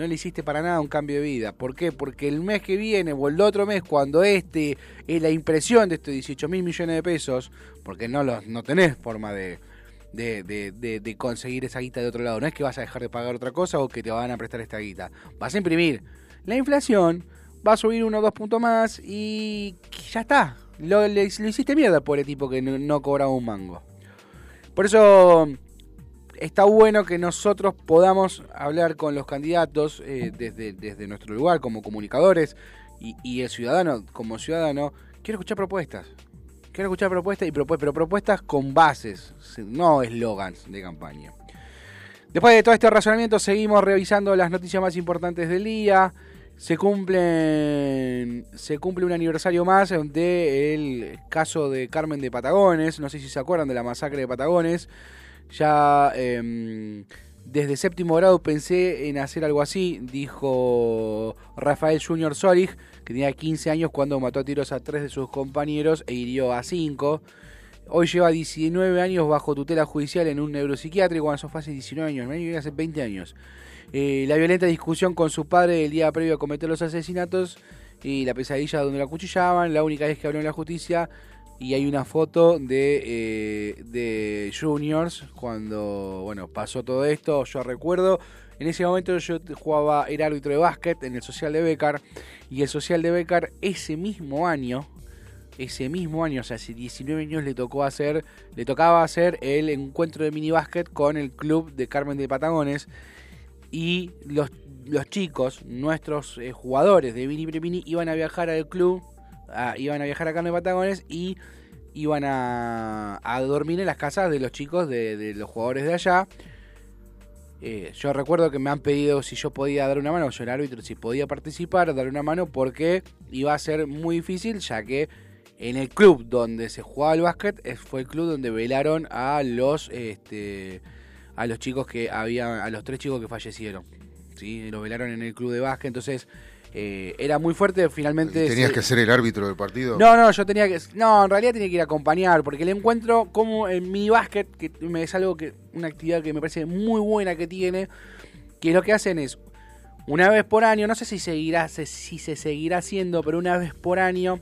No le hiciste para nada un cambio de vida. ¿Por qué? Porque el mes que viene o el otro mes, cuando este es la impresión de estos 18 mil millones de pesos, porque no, los, no tenés forma de, de, de- conseguir esa guita de otro lado. No es que vas a dejar de pagar otra cosa o que te van a prestar esta guita. Vas a imprimir. La inflación va a subir uno o dos puntos más y ya está. Lo, le- lo hiciste mierda por el tipo que no, no cobraba un mango. Por eso está bueno que nosotros podamos hablar con los candidatos eh, desde, nuestro lugar como comunicadores y, el ciudadano como ciudadano. Quiero escuchar propuestas. Quiero escuchar propuestas, y propu- pero propuestas con bases, no eslogans de campaña. Después de todo este razonamiento, seguimos revisando las noticias más importantes del día. Se cumplen. Se cumple un aniversario más del caso de Carmen de Patagones. No sé si se acuerdan de la masacre de Patagones. Ya em, desde séptimo grado pensé en hacer algo así, dijo Rafael Junior Solig, que tenía 15 años cuando mató a tiros a tres de sus compañeros e hirió a cinco. Hoy lleva 19 años bajo tutela judicial en un neuropsiquiátrico. Cuando eso fue hace 19 años, viene hace 20 años. Eh, la violenta discusión con su padre el día previo a cometer los asesinatos y la pesadilla donde la cuchillaban. La única vez que habló en la justicia. Y hay una foto de, eh, de Juniors cuando bueno pasó todo esto. Yo recuerdo, en ese momento yo jugaba, era árbitro de básquet en el social de Becar. Y el social de Becar ese mismo año, ese mismo año, o sea, hace 19 años le tocó hacer, le tocaba hacer el encuentro de mini básquet con el club de Carmen de Patagones y los, los chicos, nuestros eh, jugadores de Mini Premini iban a viajar al club, iban a viajar a Carmen de Patagones y iban a, dormir en las casas de los chicos de, de los jugadores de allá. Eh, yo recuerdo que me han pedido si yo podía dar una mano, yo era árbitro, si podía participar, dar una mano, porque iba a ser muy difícil, ya que en el club donde se jugaba el básquet eh, fue el club donde velaron a los este, a los chicos que había, a los tres chicos que fallecieron. ¿sí? Los velaron en el club de básquet, entonces eh, era muy fuerte. Finalmente ¿Tenías se- que ser el árbitro del partido? no, no, yo tenía que. No, en realidad tenía que ir a acompañar, porque el encuentro, como en mi básquet, que es algo que. Una actividad que me parece muy buena que tiene, que lo que hacen es. Una vez por año, no sé si seguirá, se- si se seguirá haciendo, pero una vez por año,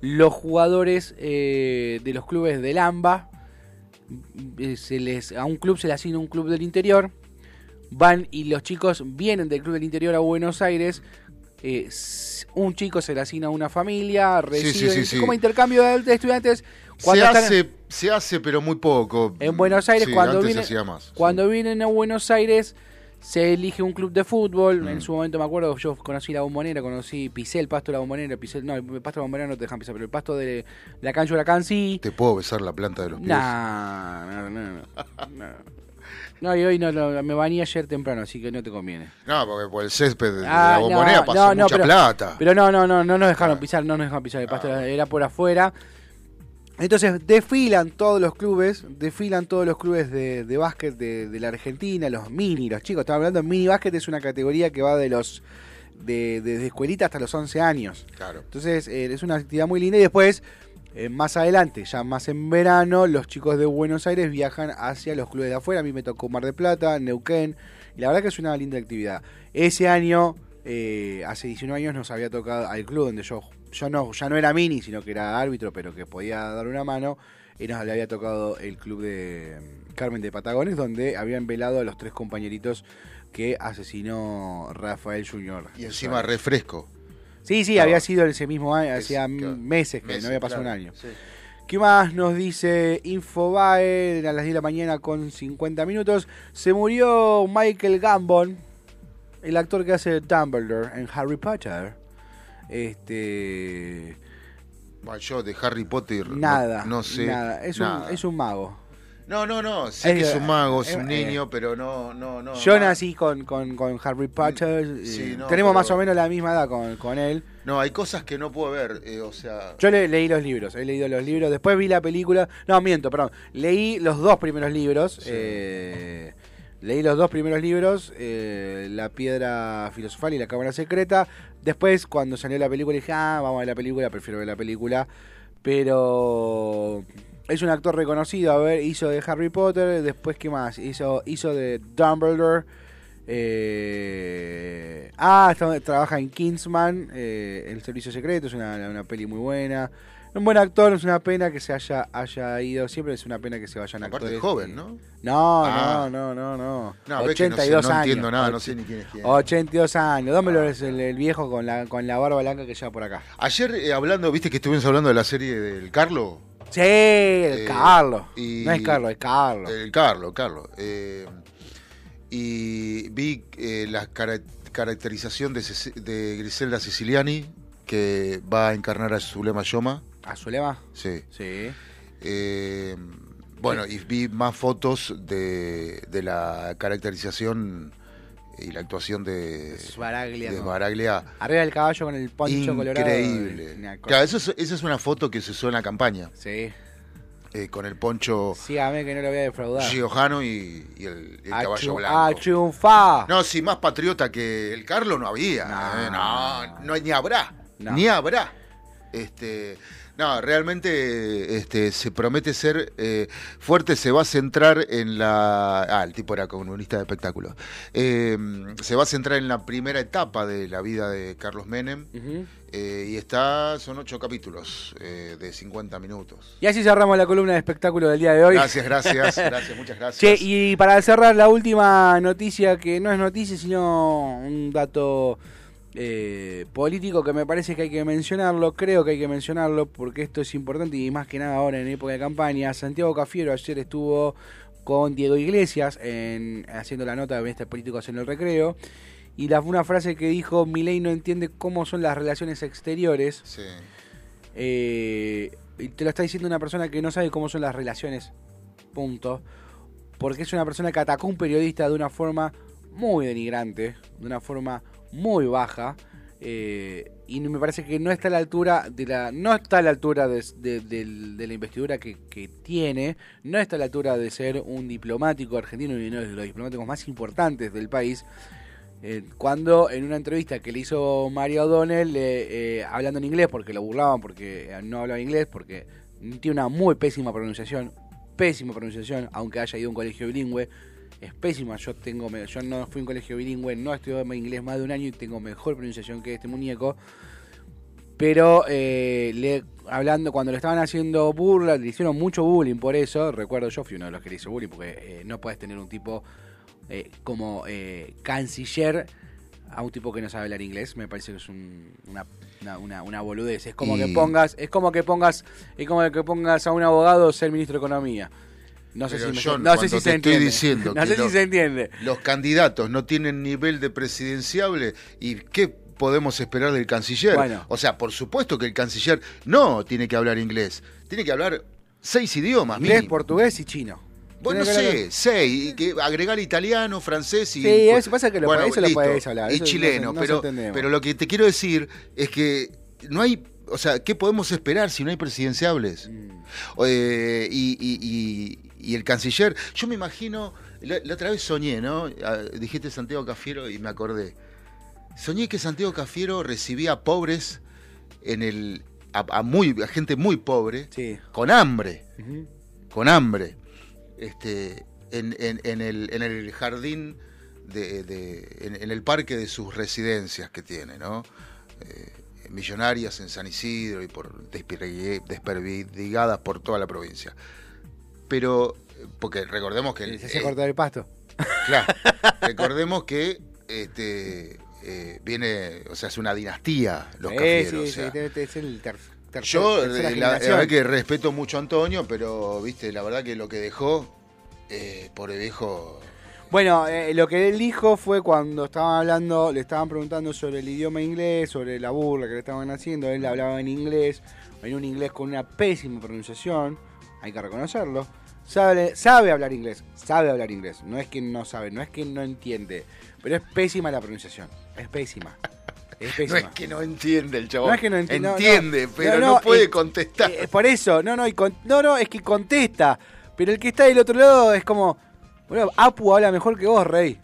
los jugadores eh, de los clubes del AMBA, eh, se les, a un club se le asigna un club del interior, van y los chicos vienen del club del interior a Buenos Aires, eh, un chico se le asigna a una familia, sí, sí. como intercambio de, de estudiantes. Se Cuando hace, se hace, pero muy poco. en Buenos Aires, cuando, hacía más. cuando vienen a Buenos Aires, se elige un club de fútbol. Mm. En su momento me acuerdo, yo conocí la bombonera, conocí, pisé el pasto de la bombonera, pisé, no, el pasto de la bombonera no te dejan pisar, pero el pasto de la cancha Huracán sí. ¿Te puedo besar la planta de los pies? Nah, no, no, no. no. Y hoy no, no, me bañé ayer temprano, así que no te conviene. No, porque por el césped de Ah, la bombonera no, pasó no, no, mucha pero- plata. Pero no, no, no, no nos dejaron Ah. pisar, no nos dejaron pisar el pasto, Ah. era por afuera. Entonces desfilan todos los clubes, desfilan todos los clubes de, de básquet de, de la Argentina, los mini, los chicos, estaba hablando, mini básquet es una categoría que va de los de, desde escuelita hasta los 11 años. Claro. Entonces eh, es una actividad muy linda y después, eh, más adelante, ya más en verano, los chicos de Buenos Aires viajan hacia los clubes de afuera. A mí me tocó Mar de Plata, Neuquén, y la verdad que es una linda actividad. Ese año, eh, hace 19 años, nos había tocado al club donde yo, yo no, ya no era mini, sino que era árbitro, pero que podía dar una mano, y nos le había tocado el club de mm, Carmen de Patagones, donde habían velado a los tres compañeritos que asesinó Rafael Junior. Y encima refresco. Sí, sí, había sido ese mismo año, Es- hacía claro, meses que meses, no había pasado claro, un año. sí. ¿Qué más nos dice Infobae a las 10 de la mañana con 50 minutos? Se murió Michael Gambon, el actor que hace Dumbledore en Harry Potter. Este. Bueno, yo de Harry Potter no- Nada. no, sé. Nada. Es, nada. Un, es un mago. No, no, no. Sé Es- que es un mago, es eh, un eh, niño, pero no, no, no. Yo nací con, con, con Harry Potter. Sí, eh, no, tenemos más o menos la misma edad con, con él. No, hay cosas que no puedo ver. eh, o sea. Yo le, leí los libros, he leído los libros, después vi la película, no, miento, perdón, leí los dos primeros libros, Sí. eh, leí los dos primeros libros, eh, La Piedra Filosofal y La Cámara Secreta, después cuando salió la película dije, ah, vamos a ver la película, prefiero ver la película, pero es un actor reconocido, a ver, hizo de Harry Potter, después qué más, hizo, hizo de Dumbledore, eh, ah, está- trabaja en Kingsman, eh, El Servicio Secreto, es una, una peli muy buena. Un buen actor, es una pena que se haya, haya ido, siempre es una pena que se vayan Aparte actores. es joven, ¿no? No, Ah. no, no, no, no. No, ves que no sé, 82 no años. entiendo nada, no sé ni quién es quién. 82 años. Dumbledore Ah. es el, el viejo con la, con la barba blanca que lleva por acá. Ayer eh, hablando, viste que estuvimos hablando de la serie del Carlo. Sí, el Eh, Carlos. y- No es Carlos, es Carlos. El Carlo, Carlo. eh, y vi eh, la cara- caracterización de, de Griselda Siciliani, que va a encarnar a Zulema Yoma. ¿A Zulema? Sí. Sí. Eh, bueno, y vi más fotos de, de la caracterización y la actuación de, Sbaraglia. de ¿no? Maraglia. Arriba del caballo con el poncho colorado. Increíble. Una cosa- Claro, eso es- esa es una foto que se usó en la campaña, Sí. eh, con el poncho Sígame que no lo voy a defraudar. Giojano y, y el, caballo blanco. A triunfar. No, sí, más patriota que el Carlos no había. No. eh, No, no, ni habrá. No. Ni habrá. Este, No, realmente este, se promete ser eh, fuerte, se va a centrar en la... Ah, el tipo era comunista de espectáculos. Eh, se va a centrar en la primera etapa de la vida de Carlos Menem eh, y está, son ocho capítulos eh, de 50 minutos. Y así cerramos la columna de espectáculo del día de hoy. Gracias, gracias, gracias, muchas gracias. Che, y para cerrar la última noticia, que no es noticia, sino un dato eh, político que me parece que hay que mencionarlo, creo que hay que mencionarlo porque esto es importante y más que nada ahora en época de campaña. Santiago Cafiero ayer estuvo con Diego Iglesias en, haciendo la nota de este políticos en el recreo. Y la, una frase que dijo, Milei no entiende cómo son las relaciones exteriores. Sí. Eh, y te lo está diciendo una persona que no sabe cómo son las relaciones. Punto. Porque es una persona que atacó a un periodista de una forma muy denigrante, de una forma muy baja. eh, y me parece que no está a la altura de la no está a la altura de, la investidura que, tiene no está a la altura de ser un diplomático argentino y uno de los diplomáticos más importantes del país eh, cuando en una entrevista que le hizo Mario O'Donnell, eh, hablando en inglés, porque lo burlaban, porque no hablaba inglés, porque tiene una muy pésima pronunciación, pésima pronunciación, aunque haya ido a un colegio bilingüe, es pésima. Yo tengo, yo no fui a un colegio bilingüe, no estudié inglés más de un año y tengo mejor pronunciación que este muñeco. Pero eh, le, hablando, cuando le estaban haciendo burla, le hicieron mucho bullying por eso. Recuerdo, yo fui uno de los que le hizo bullying, porque eh, no puedes tener un tipo eh, como eh, canciller a un tipo que no sabe hablar inglés. Me parece que es un- una, una, una, una boludez. Es como Y- que pongas, es como que pongas, es como que pongas a un abogado ser ministro de economía. No sé Pero, si, me- John, no sé si te se estoy entiende. diciendo no que sé si lo- se entiende. Los candidatos no tienen nivel de presidenciable y qué podemos esperar del canciller. Bueno. O sea, por supuesto que el canciller no tiene que hablar inglés, tiene que hablar seis idiomas. Inglés, mínimo. portugués y chino. Bueno, hablar- sé, seis, y que agregar italiano, francés y... Sí, eso pasa que lo- eso lo podés hablar, Y no chileno, no pero, pero lo que te quiero decir es que no hay... O sea, ¿qué podemos esperar si no hay presidenciables? Mm. Eh, y, y- y- el canciller, yo me imagino, la, la otra vez soñé, ¿no? Ah, Dijiste Santiago Cafiero y me acordé. Soñé que Santiago Cafiero recibía a pobres en el a, a muy a gente muy pobre Sí. con hambre, con hambre, este, en, en- en el, en el jardín de, de- en, en el parque de sus residencias que tiene, ¿no? Eh, millonarias en San Isidro y por desperdigadas por toda la provincia. Pero, porque recordemos que... Se eh, cortar el pasto. Claro. Recordemos que este eh, viene, o sea, es una dinastía los Eh, Cafiero. sí, o sea. sí, ser el ter- tercer- Yo, eh, la, la verdad que respeto mucho a Antonio, pero, viste, la verdad que lo que dejó, por el viejo... Bueno, lo que él dijo fue cuando estaban hablando, le estaban preguntando sobre el idioma inglés, sobre la burla que le estaban haciendo, él hablaba en inglés, en un inglés con una pésima pronunciación, hay que reconocerlo. Sabe, sabe hablar inglés, sabe hablar inglés, no es que no sabe, no es que no entiende, pero es pésima la pronunciación, es pésima. Es No pésima. es que no entiende el chabón. No es que no enti- no, Entiende, no. pero no, No, no, puede contestar. Eh, por eso, no, no, y con- no, no, es que contesta. Pero el que está del otro lado es como, bueno, Apu habla mejor que vos, Rey.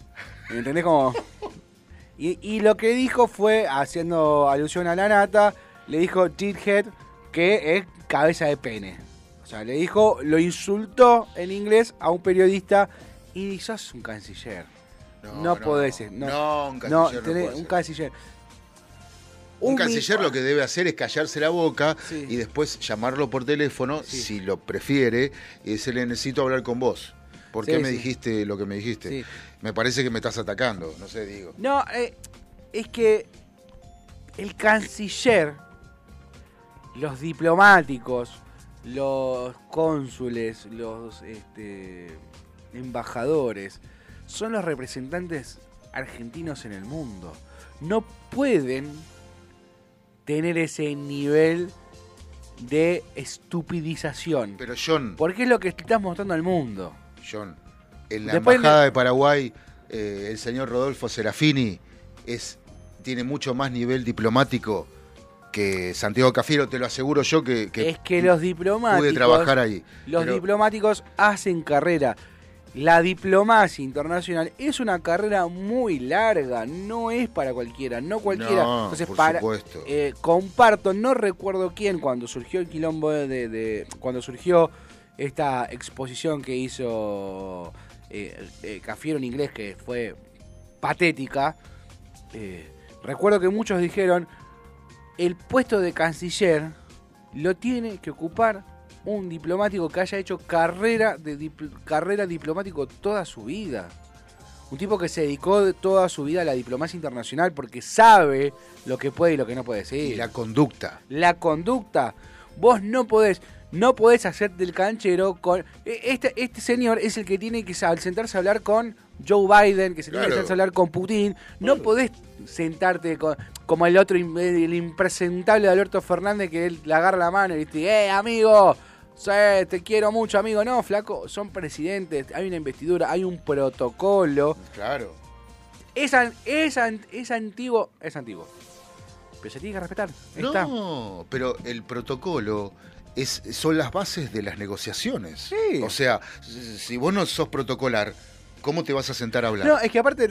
¿Me entendés? Como. Y, y lo que dijo fue, haciendo alusión a la nata, le dijo Tithead que es cabeza de pene. O sea, le dijo, lo insultó en inglés a un periodista y sos un canciller. No, podés ser. No, No, un no, canciller no tenés- un canciller. Un canciller lo que debe hacer es callarse la boca Sí. y después llamarlo por teléfono, Sí. si lo prefiere, y decirle necesito hablar con vos. ¿Por qué me dijiste lo que me dijiste? Me parece que me estás atacando, no sé, digo. No, eh, es que el canciller, los diplomáticos, los cónsules, los este, embajadores, son los representantes argentinos en el mundo. No pueden tener ese nivel de estupidización. Pero John, Porque es lo que estás mostrando al mundo. John, en la Después embajada de Paraguay, eh, el señor Rodolfo Serafini es, tiene mucho más nivel diplomático que Santiago Cafiero, te lo aseguro yo que, que es que los diplomáticos pude trabajar ahí. Los Pero- diplomáticos hacen carrera. la diplomacia internacional es una carrera muy larga, no es para cualquiera, no cualquiera. No, Entonces, por para, supuesto. eh, comparto, no recuerdo quién cuando surgió el quilombo de, de- cuando surgió esta exposición que hizo eh, eh, Cafiero en inglés que fue patética. eh, recuerdo que muchos dijeron el puesto de canciller lo tiene que ocupar un diplomático que haya hecho carrera de dipl- carrera diplomático toda su vida. Un tipo que se dedicó de toda su vida a la diplomacia internacional porque sabe lo que puede y lo que no puede decir. Y la conducta. La conducta. Vos no podés, no podés hacerte el canchero con. e- Este, este señor es el que tiene que sentarse a hablar con Joe Biden, que se tiene que Claro. sentarse a hablar con Putin. No podés sentarte con, como el otro, el impresentable de Alberto Fernández, que él le agarra la mano y dice, ¡eh, amigo! Te quiero mucho, amigo. No, flaco, son presidentes, hay una investidura, hay un protocolo. Claro. Es, es, es antiguo, es antiguo. Pero se tiene que respetar. Ahí está. No, pero el protocolo es, son las bases de las negociaciones. Sí. O sea, si vos no sos protocolar, ¿cómo te vas a sentar a hablar? No, es que aparte.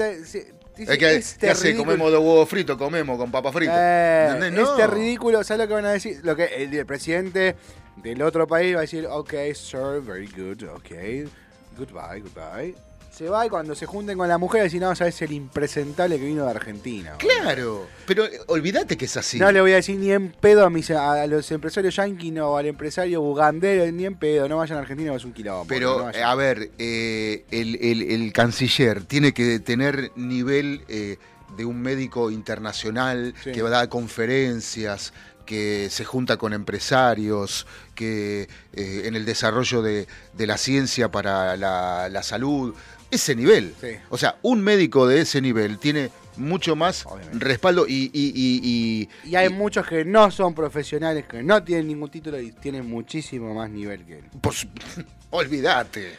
Dice, es que, este ¿qué hace? ridículo- Comemos de huevo frito, comemos con papa frita. Eh, ¿Entendés? No. Este ridículo, ¿sabes lo que van a decir? Lo que el, el presidente del otro país va a decir, ok, sir, very good, ok, goodbye, goodbye. Se va y cuando se junten con la mujer, va a decir, no, sabes el impresentable que vino de Argentina. boludo". Claro, pero eh, olvídate que es así. No le voy a decir ni en pedo a, mis, a los empresarios yanquis o al empresario bugandero, ni en pedo, no vayan a Argentina, es un quilombo. no Pero, vayan. eh, a ver, eh, el, el- el canciller tiene que tener nivel eh, de un médico internacional Sí. que da conferencias, que se junta con empresarios, que eh, en el desarrollo de, de la ciencia para la, la salud, ese nivel. Sí. O sea, un médico de ese nivel tiene mucho más Obviamente. respaldo y... y- y- y- Y hay muchos que no son profesionales, que no tienen ningún título y tienen muchísimo más nivel que él. su- olvídate.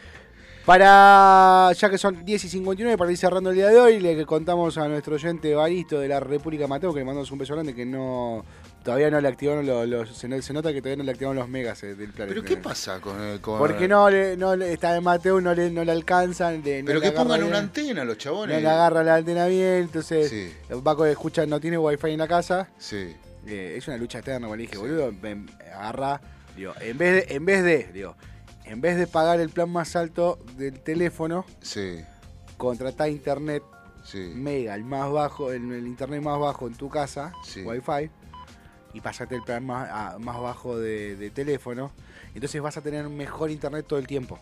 Para, ya que son 10 y 59, para ir cerrando el día de hoy, le contamos a nuestro oyente Baristo de la República Mateo, que le mandamos un beso grande, que no todavía no le activaron los, los- se, no- se nota que todavía no le activaron los megas eh, del planeta. ¿Pero qué pasa con...? el- con- Porque no le, no le- está en Mateo, no le, no le alcanzan. le- no Pero que pongan bien, una antena los No chabones. le agarra la antena bien, entonces Sí. va con escucha, no tiene wifi en la casa. Sí. Eh, es una lucha eterna, como le dije, boludo. agarra, digo, en vez de, en vez de, digo, en vez de pagar el plan más alto del teléfono, Sí, contratá internet sí. mega, el más bajo, el, el internet más bajo en tu casa, Sí. wifi, y pasate el plan más, a- más bajo de, de teléfono. Entonces vas a tener mejor internet todo el tiempo.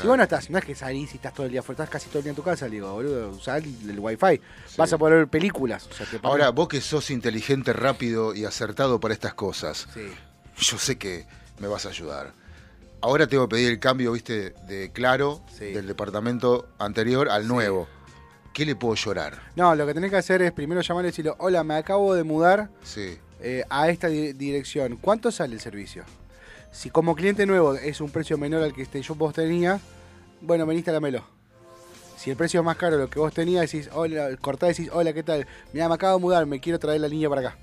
Si vos no estás, no es que salís y estás todo el día estás casi todo el día en tu casa, digo, boludo, usá el, el wifi. Vas a poder ver películas. o sea, te pones- Ahora, vos que sos inteligente, rápido y acertado para estas cosas, Sí. yo sé que me vas a ayudar. Ahora tengo que pedir el cambio, viste, de Claro, Sí. del departamento anterior al nuevo. ¿Qué le puedo llorar? No, lo que tenés que hacer es primero llamarle y decirle, hola, me acabo de mudar Sí, eh, a esta di- dirección. ¿Cuánto sale el servicio? Si como cliente nuevo es un precio menor al que este, yo vos tenías, bueno, veniste a dámelo. Si el precio es más caro lo que vos tenías, decís, hola, cortá decís, hola, ¿qué tal? Mira, me acabo de mudar, me quiero traer la línea para acá.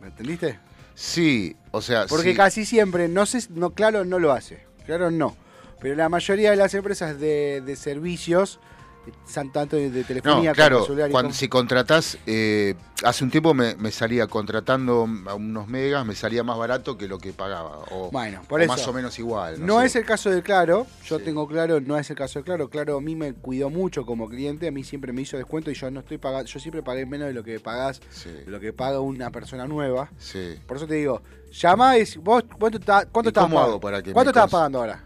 ¿Me entendiste? sí, o sea, Porque sí. casi siempre, no sé, no, claro, no lo hace. Claro, no. Pero la mayoría de las empresas de, de servicios, tanto de, telefonía No, claro, como celular y cuando, si contratás, eh, hace un tiempo me, me salía contratando a unos megas, me salía más barato que lo que pagaba. O, Bueno, por o eso. más o menos igual. No, sé. es el caso de Claro, yo Sí. tengo Claro, no es el caso de Claro. Claro a mí me cuidó mucho como cliente, a mí siempre me hizo descuento y yo no estoy pagando, yo siempre pagué menos de lo que pagás, Sí, de lo que paga una persona nueva. sí. Por eso te digo, llama y vos cuánto, está- cuánto ¿Y estabas cómo pagando? hago para que me ¿Cuánto cons- pagando ahora?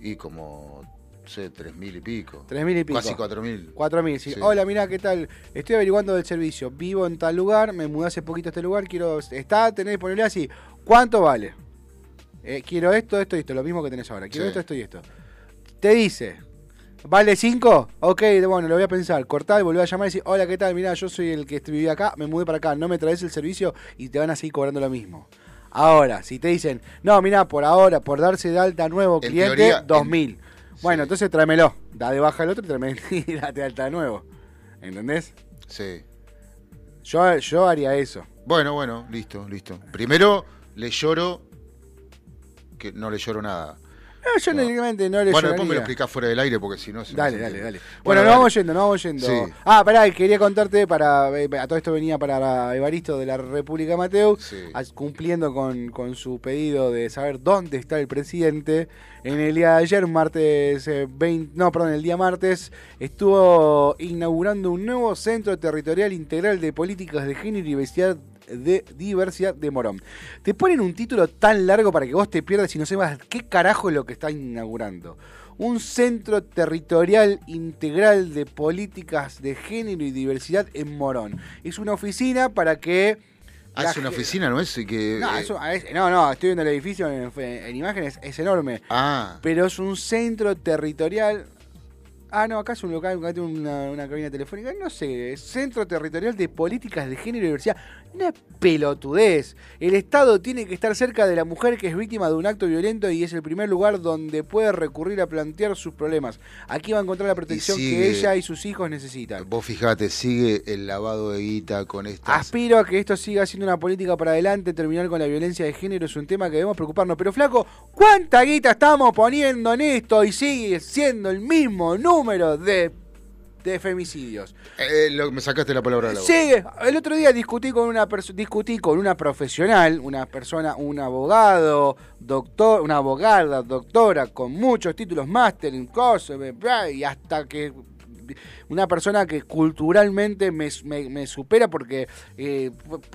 Y como, sé, tres mil y pico. Tres mil y pico. Casi cuatro mil. Cuatro mil, sí. Sí. Hola, mira, ¿qué tal? Estoy averiguando del servicio. Vivo en tal lugar, me mudé hace poquito a este lugar, quiero. Está, tenés disponibilidad así. ¿Cuánto vale? Eh, quiero esto, esto y esto, lo mismo que tenés ahora. Quiero Sí. esto, esto y esto. Te dice, ¿vale 5? Ok, bueno, lo voy a pensar. Cortar, volver a llamar y decir, hola, ¿qué tal? Mira, yo soy el que vivía acá, me mudé para acá, no me traes el servicio y te van a seguir cobrando lo mismo. Ahora, si te dicen, no, mira, por ahora, por darse de alta nuevo En cliente, teoría, en- 2000. Bueno, entonces tráemelo. Da de baja el otro y tráeme y date alta de nuevo. ¿Entendés? Sí. Yo, yo haría eso. Bueno, bueno, listo, listo. Primero le lloro que no le lloro nada. No, yo No. directamente no le Bueno, después me lo explicás fuera del aire porque si no... Dale, dale, dale. Bueno, nos vamos yendo, nos vamos yendo. Sí. Ah, pará, quería contarte para. eh, A todo esto venía para Evaristo de la República Mateo, Sí. cumpliendo con, con su pedido de saber dónde está el presidente. En el día de ayer, martes eh, 20. No, perdón, el día martes, estuvo inaugurando un nuevo centro territorial integral de políticas de género y diversidad de diversidad de Morón. Te ponen un título tan largo para que vos te pierdas y no sepas qué carajo es lo que está inaugurando. Un centro territorial integral de políticas de género y diversidad en Morón. Es una oficina para que... Ah, es una oficina, ¿no es? Que, No, eh, es- no, no, estoy viendo el edificio en, en imágenes, es enorme. Ah, Pero es un centro territorial. Ah, no, acá es un local, acá tiene una, una cabina telefónica. No sé, es Centro Territorial de Políticas de Género y Diversidad. Una pelotudez. El Estado tiene que estar cerca de la mujer que es víctima de un acto violento y es el primer lugar donde puede recurrir a plantear sus problemas. Aquí va a encontrar la protección sigue- que ella y sus hijos necesitan. vos fijate, sigue el lavado de guita con estas... Aspiro a que esto siga siendo una política para adelante, terminar con la violencia de género es un tema que debemos preocuparnos. Pero flaco, ¿cuánta guita estamos poniendo en esto y sigue siendo el mismo número de, de femicidios? Eh, lo- me sacaste la palabra de la boca. Sigue. El otro día discutí con una discutí con una profesional, una persona, un abogado, doctor, una abogada, doctora con muchos títulos máster en cosas, y hasta que una persona que culturalmente me, me- me supera porque eh,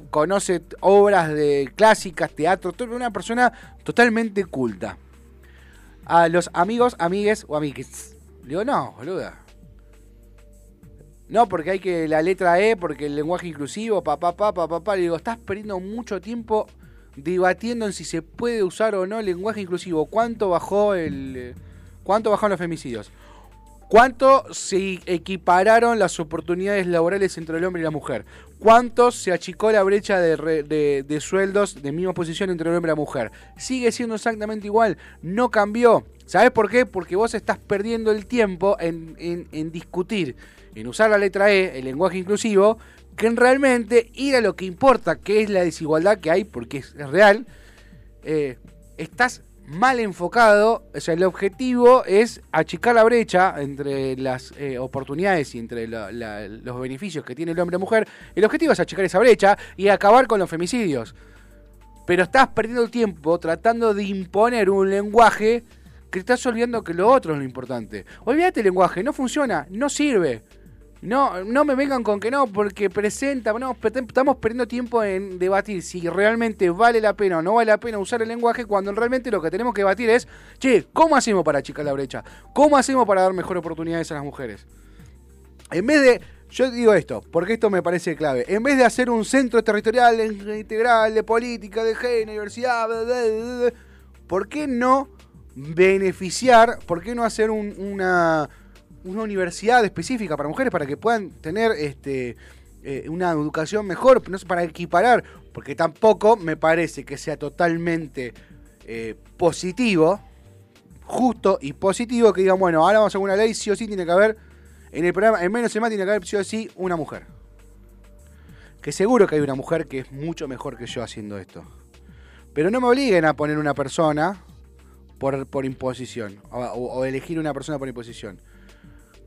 conoce obras de clásicas, teatro, todo- una persona totalmente culta. A los amigos, amigues o amigues. Le digo, no, boluda. No, porque hay que la letra E, porque el lenguaje inclusivo, papá, papá, papá. Le digo, estás perdiendo mucho tiempo debatiendo en si se puede usar o no el lenguaje inclusivo. ¿Cuánto bajó el. eh, ¿Cuánto bajaron los femicidios? ¿Cuánto se equipararon las oportunidades laborales entre el hombre y la mujer? ¿Cuánto se achicó la brecha de, re- de- de sueldos de misma posición entre el hombre y la mujer? Sigue siendo exactamente igual, no cambió. ¿Sabes por qué? Porque vos estás perdiendo el tiempo en, en- en discutir, en usar la letra E, el lenguaje inclusivo, que en realmente ir a lo que importa, que es la desigualdad que hay, porque es, real, eh, estás mal enfocado, o sea, el objetivo es achicar la brecha entre las eh, oportunidades y entre los beneficios que tiene el hombre y la mujer, el objetivo es achicar esa brecha y acabar con los femicidios. Pero estás perdiendo el tiempo tratando de imponer un lenguaje que estás olvidando que lo otro es lo importante. Olvídate el lenguaje, no funciona, no sirve. No, no me vengan con que no, porque presenta, estamos perdiendo tiempo en debatir si realmente vale la pena o no vale la pena usar el lenguaje, cuando realmente lo que tenemos que debatir es, che, ¿cómo hacemos para achicar la brecha? ¿Cómo hacemos para dar mejores oportunidades a las mujeres? En vez de, yo digo esto, porque esto me parece clave, en vez de hacer un centro territorial integral de política, de género, diversidad, ¿por qué no beneficiar, por qué no hacer un- una, una universidad específica para mujeres para que puedan tener este eh, una educación mejor, no para equiparar, porque tampoco me parece que sea totalmente eh, positivo, justo y positivo que digan, bueno, ahora vamos a una ley, sí o sí tiene que haber, en el programa, en menos más tiene que haber sí o sí una mujer. Que seguro que hay una mujer que es mucho mejor que yo haciendo esto. Pero no me obliguen a poner una persona por, por imposición, o, elegir una persona por imposición.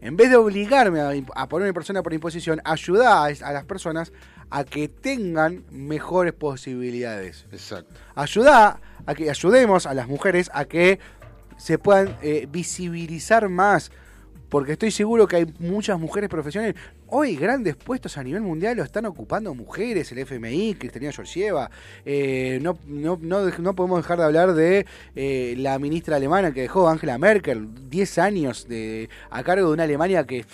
En vez de obligarme a, poner una persona por imposición, ayuda a las personas a que tengan mejores posibilidades. Exacto. Ayuda a que ayudemos a las mujeres a que se puedan eh, visibilizar más. Porque estoy seguro que hay muchas mujeres profesionales. Hoy grandes puestos a nivel mundial lo están ocupando mujeres, el FMI, Cristina Georgieva. Eh, no, no, podemos dejar de hablar de eh, la ministra alemana que dejó Angela Merkel, 10 años de, a cargo de una Alemania que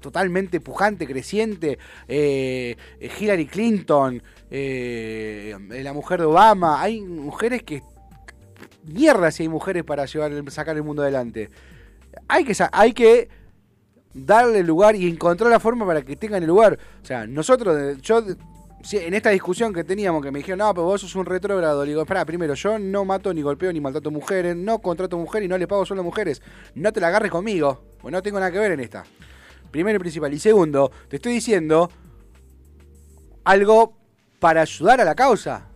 totalmente pujante, creciente, eh, Hillary Clinton, eh, la mujer de Obama, hay mujeres que mierda si hay mujeres para llevar sacar el mundo adelante. Hay que hay que darle lugar y encontrar la forma para que tengan el lugar. O sea, nosotros, eh, yo en esta discusión que teníamos, que me dijeron, no, pero vos sos un retrógrado, le digo, espera, primero, yo no mato ni golpeo ni maltrato mujeres, no contrato mujeres y no le pago solo a mujeres. No te la agarres conmigo, pues no tengo nada que ver en esta. Primero y principal. Y segundo, te estoy diciendo algo para ayudar a la causa.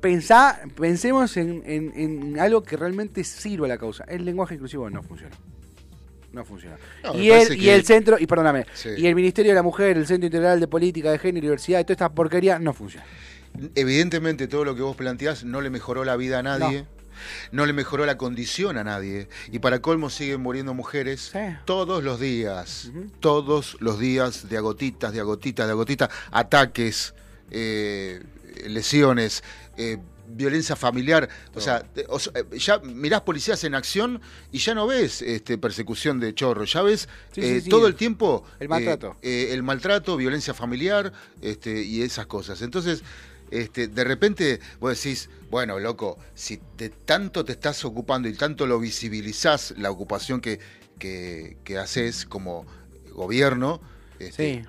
Pensá, pensemos en, en- en algo que realmente sirva a la causa. El lenguaje inclusivo no funciona. No funciona. No, y, el, y el centro, y perdóname, Sí. y el Ministerio de la Mujer, el Centro Integral de Política de Género y Diversidad y toda esta porquería no funciona. Evidentemente todo lo que vos planteás no le mejoró la vida a nadie. No. le mejoró la condición a nadie. Y para colmo siguen muriendo mujeres Sí. todos los días. Todos los días, de agotitas, de agotitas, de agotitas. Ataques, eh, lesiones, eh, violencia familiar. O sea, te- o sea, eh, ya mirás policías en acción y ya no ves este, persecución de chorro. Ya ves Sí, eh, sí, sí. todo el tiempo El maltrato. el maltrato, violencia familiar este, y esas cosas. Entonces, este, de repente vos decís, bueno, loco, si de tanto te estás ocupando y tanto lo visibilizás, la ocupación que, que, que haces como gobierno, este, Sí.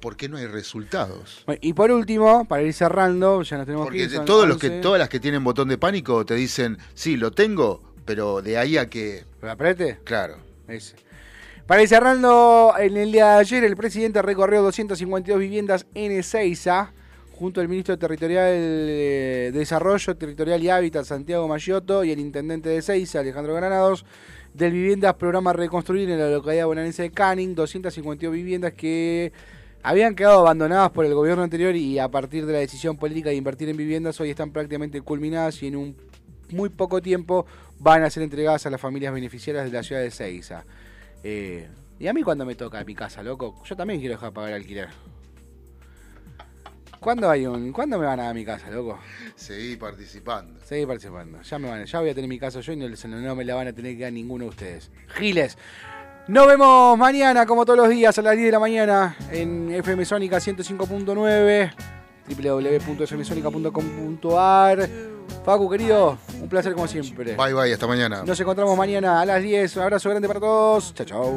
¿Qué- ¿por qué no hay resultados? Bueno, y por último, para ir cerrando, ya nos tenemos que Porque ir, de son todos los que, 11. todas las que tienen botón de pánico te dicen, sí, lo tengo, pero de ahí a que, ¿Lo aprete? claro. Ese. Para ir cerrando, en el día de ayer el presidente recorrió 252 viviendas en Ezeiza, junto al ministro territorial de Desarrollo Territorial y Hábitat, Santiago Mayotto, y el intendente de Ezeiza, Alejandro Granados, del Viviendas Programa Reconstruir en la localidad bonaerense de Canning, 252 viviendas que habían quedado abandonadas por el gobierno anterior y a partir de la decisión política de invertir en viviendas hoy están prácticamente culminadas y en un muy poco tiempo van a ser entregadas a las familias beneficiarias de la ciudad de Ezeiza. Eh, y a mí cuando me toca mi casa, loco, yo también quiero dejar de pagar alquiler. ¿Cuándo hay un, ¿Cuándo me van a dar mi casa, loco? Seguí participando. Seguí participando. Ya me van, ya voy a tener mi casa yo y no, no me la van a tener que dar ninguno de ustedes. Giles. Nos vemos mañana, como todos los días, a las 10 de la mañana en FM Sónica 105.9, www.fmsonica.com.ar. Facu, querido, un placer como siempre. Bye bye, hasta mañana. Nos encontramos mañana a las 10. Un abrazo grande para todos. Chao, chao.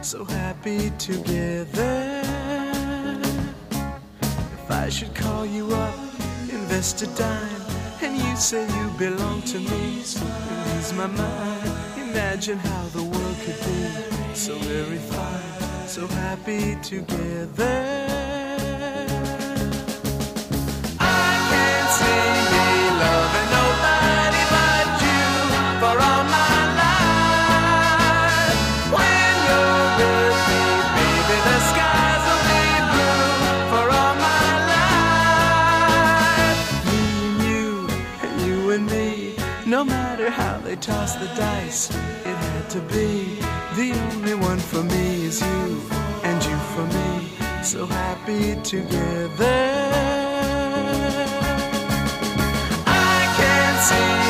So happy together. If I should call you up, invest a dime, and you say you belong to me, lose my mind. Imagine how the world could be so very fine, so happy together. How they toss the dice, it had to be. The only one for me is you, and you for me, so happy together. I can't see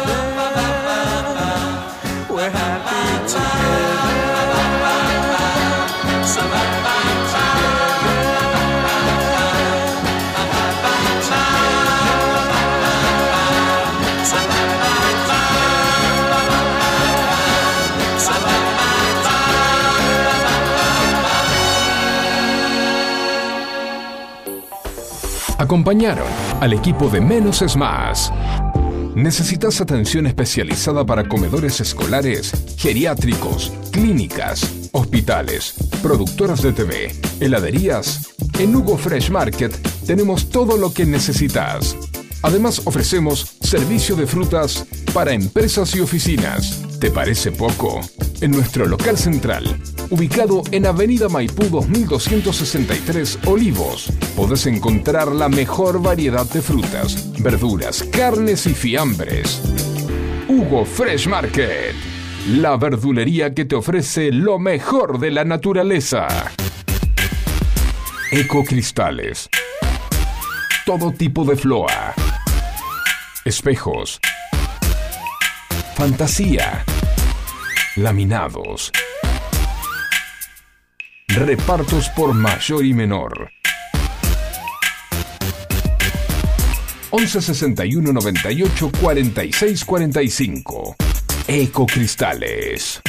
Acompañaron al equipo de Menos es Más. ¿Necesitas atención especializada para comedores escolares, geriátricos, clínicas, hospitales, productoras de TV, heladerías? En Hugo Fresh Market tenemos todo lo que necesitas. Además ofrecemos servicio de frutas para empresas y oficinas. ¿Te parece poco? En nuestro local central, ubicado en Avenida Maipú 2263 Olivos, podés encontrar la mejor variedad de frutas, verduras, carnes y fiambres. Hugo Fresh Market, la verdulería que te ofrece lo mejor de la naturaleza. Ecocristales. Todo tipo de floa. Espejos. Fantasía. Laminados. Repartos por mayor y menor. 11 61 98 46 45. Ecocristales.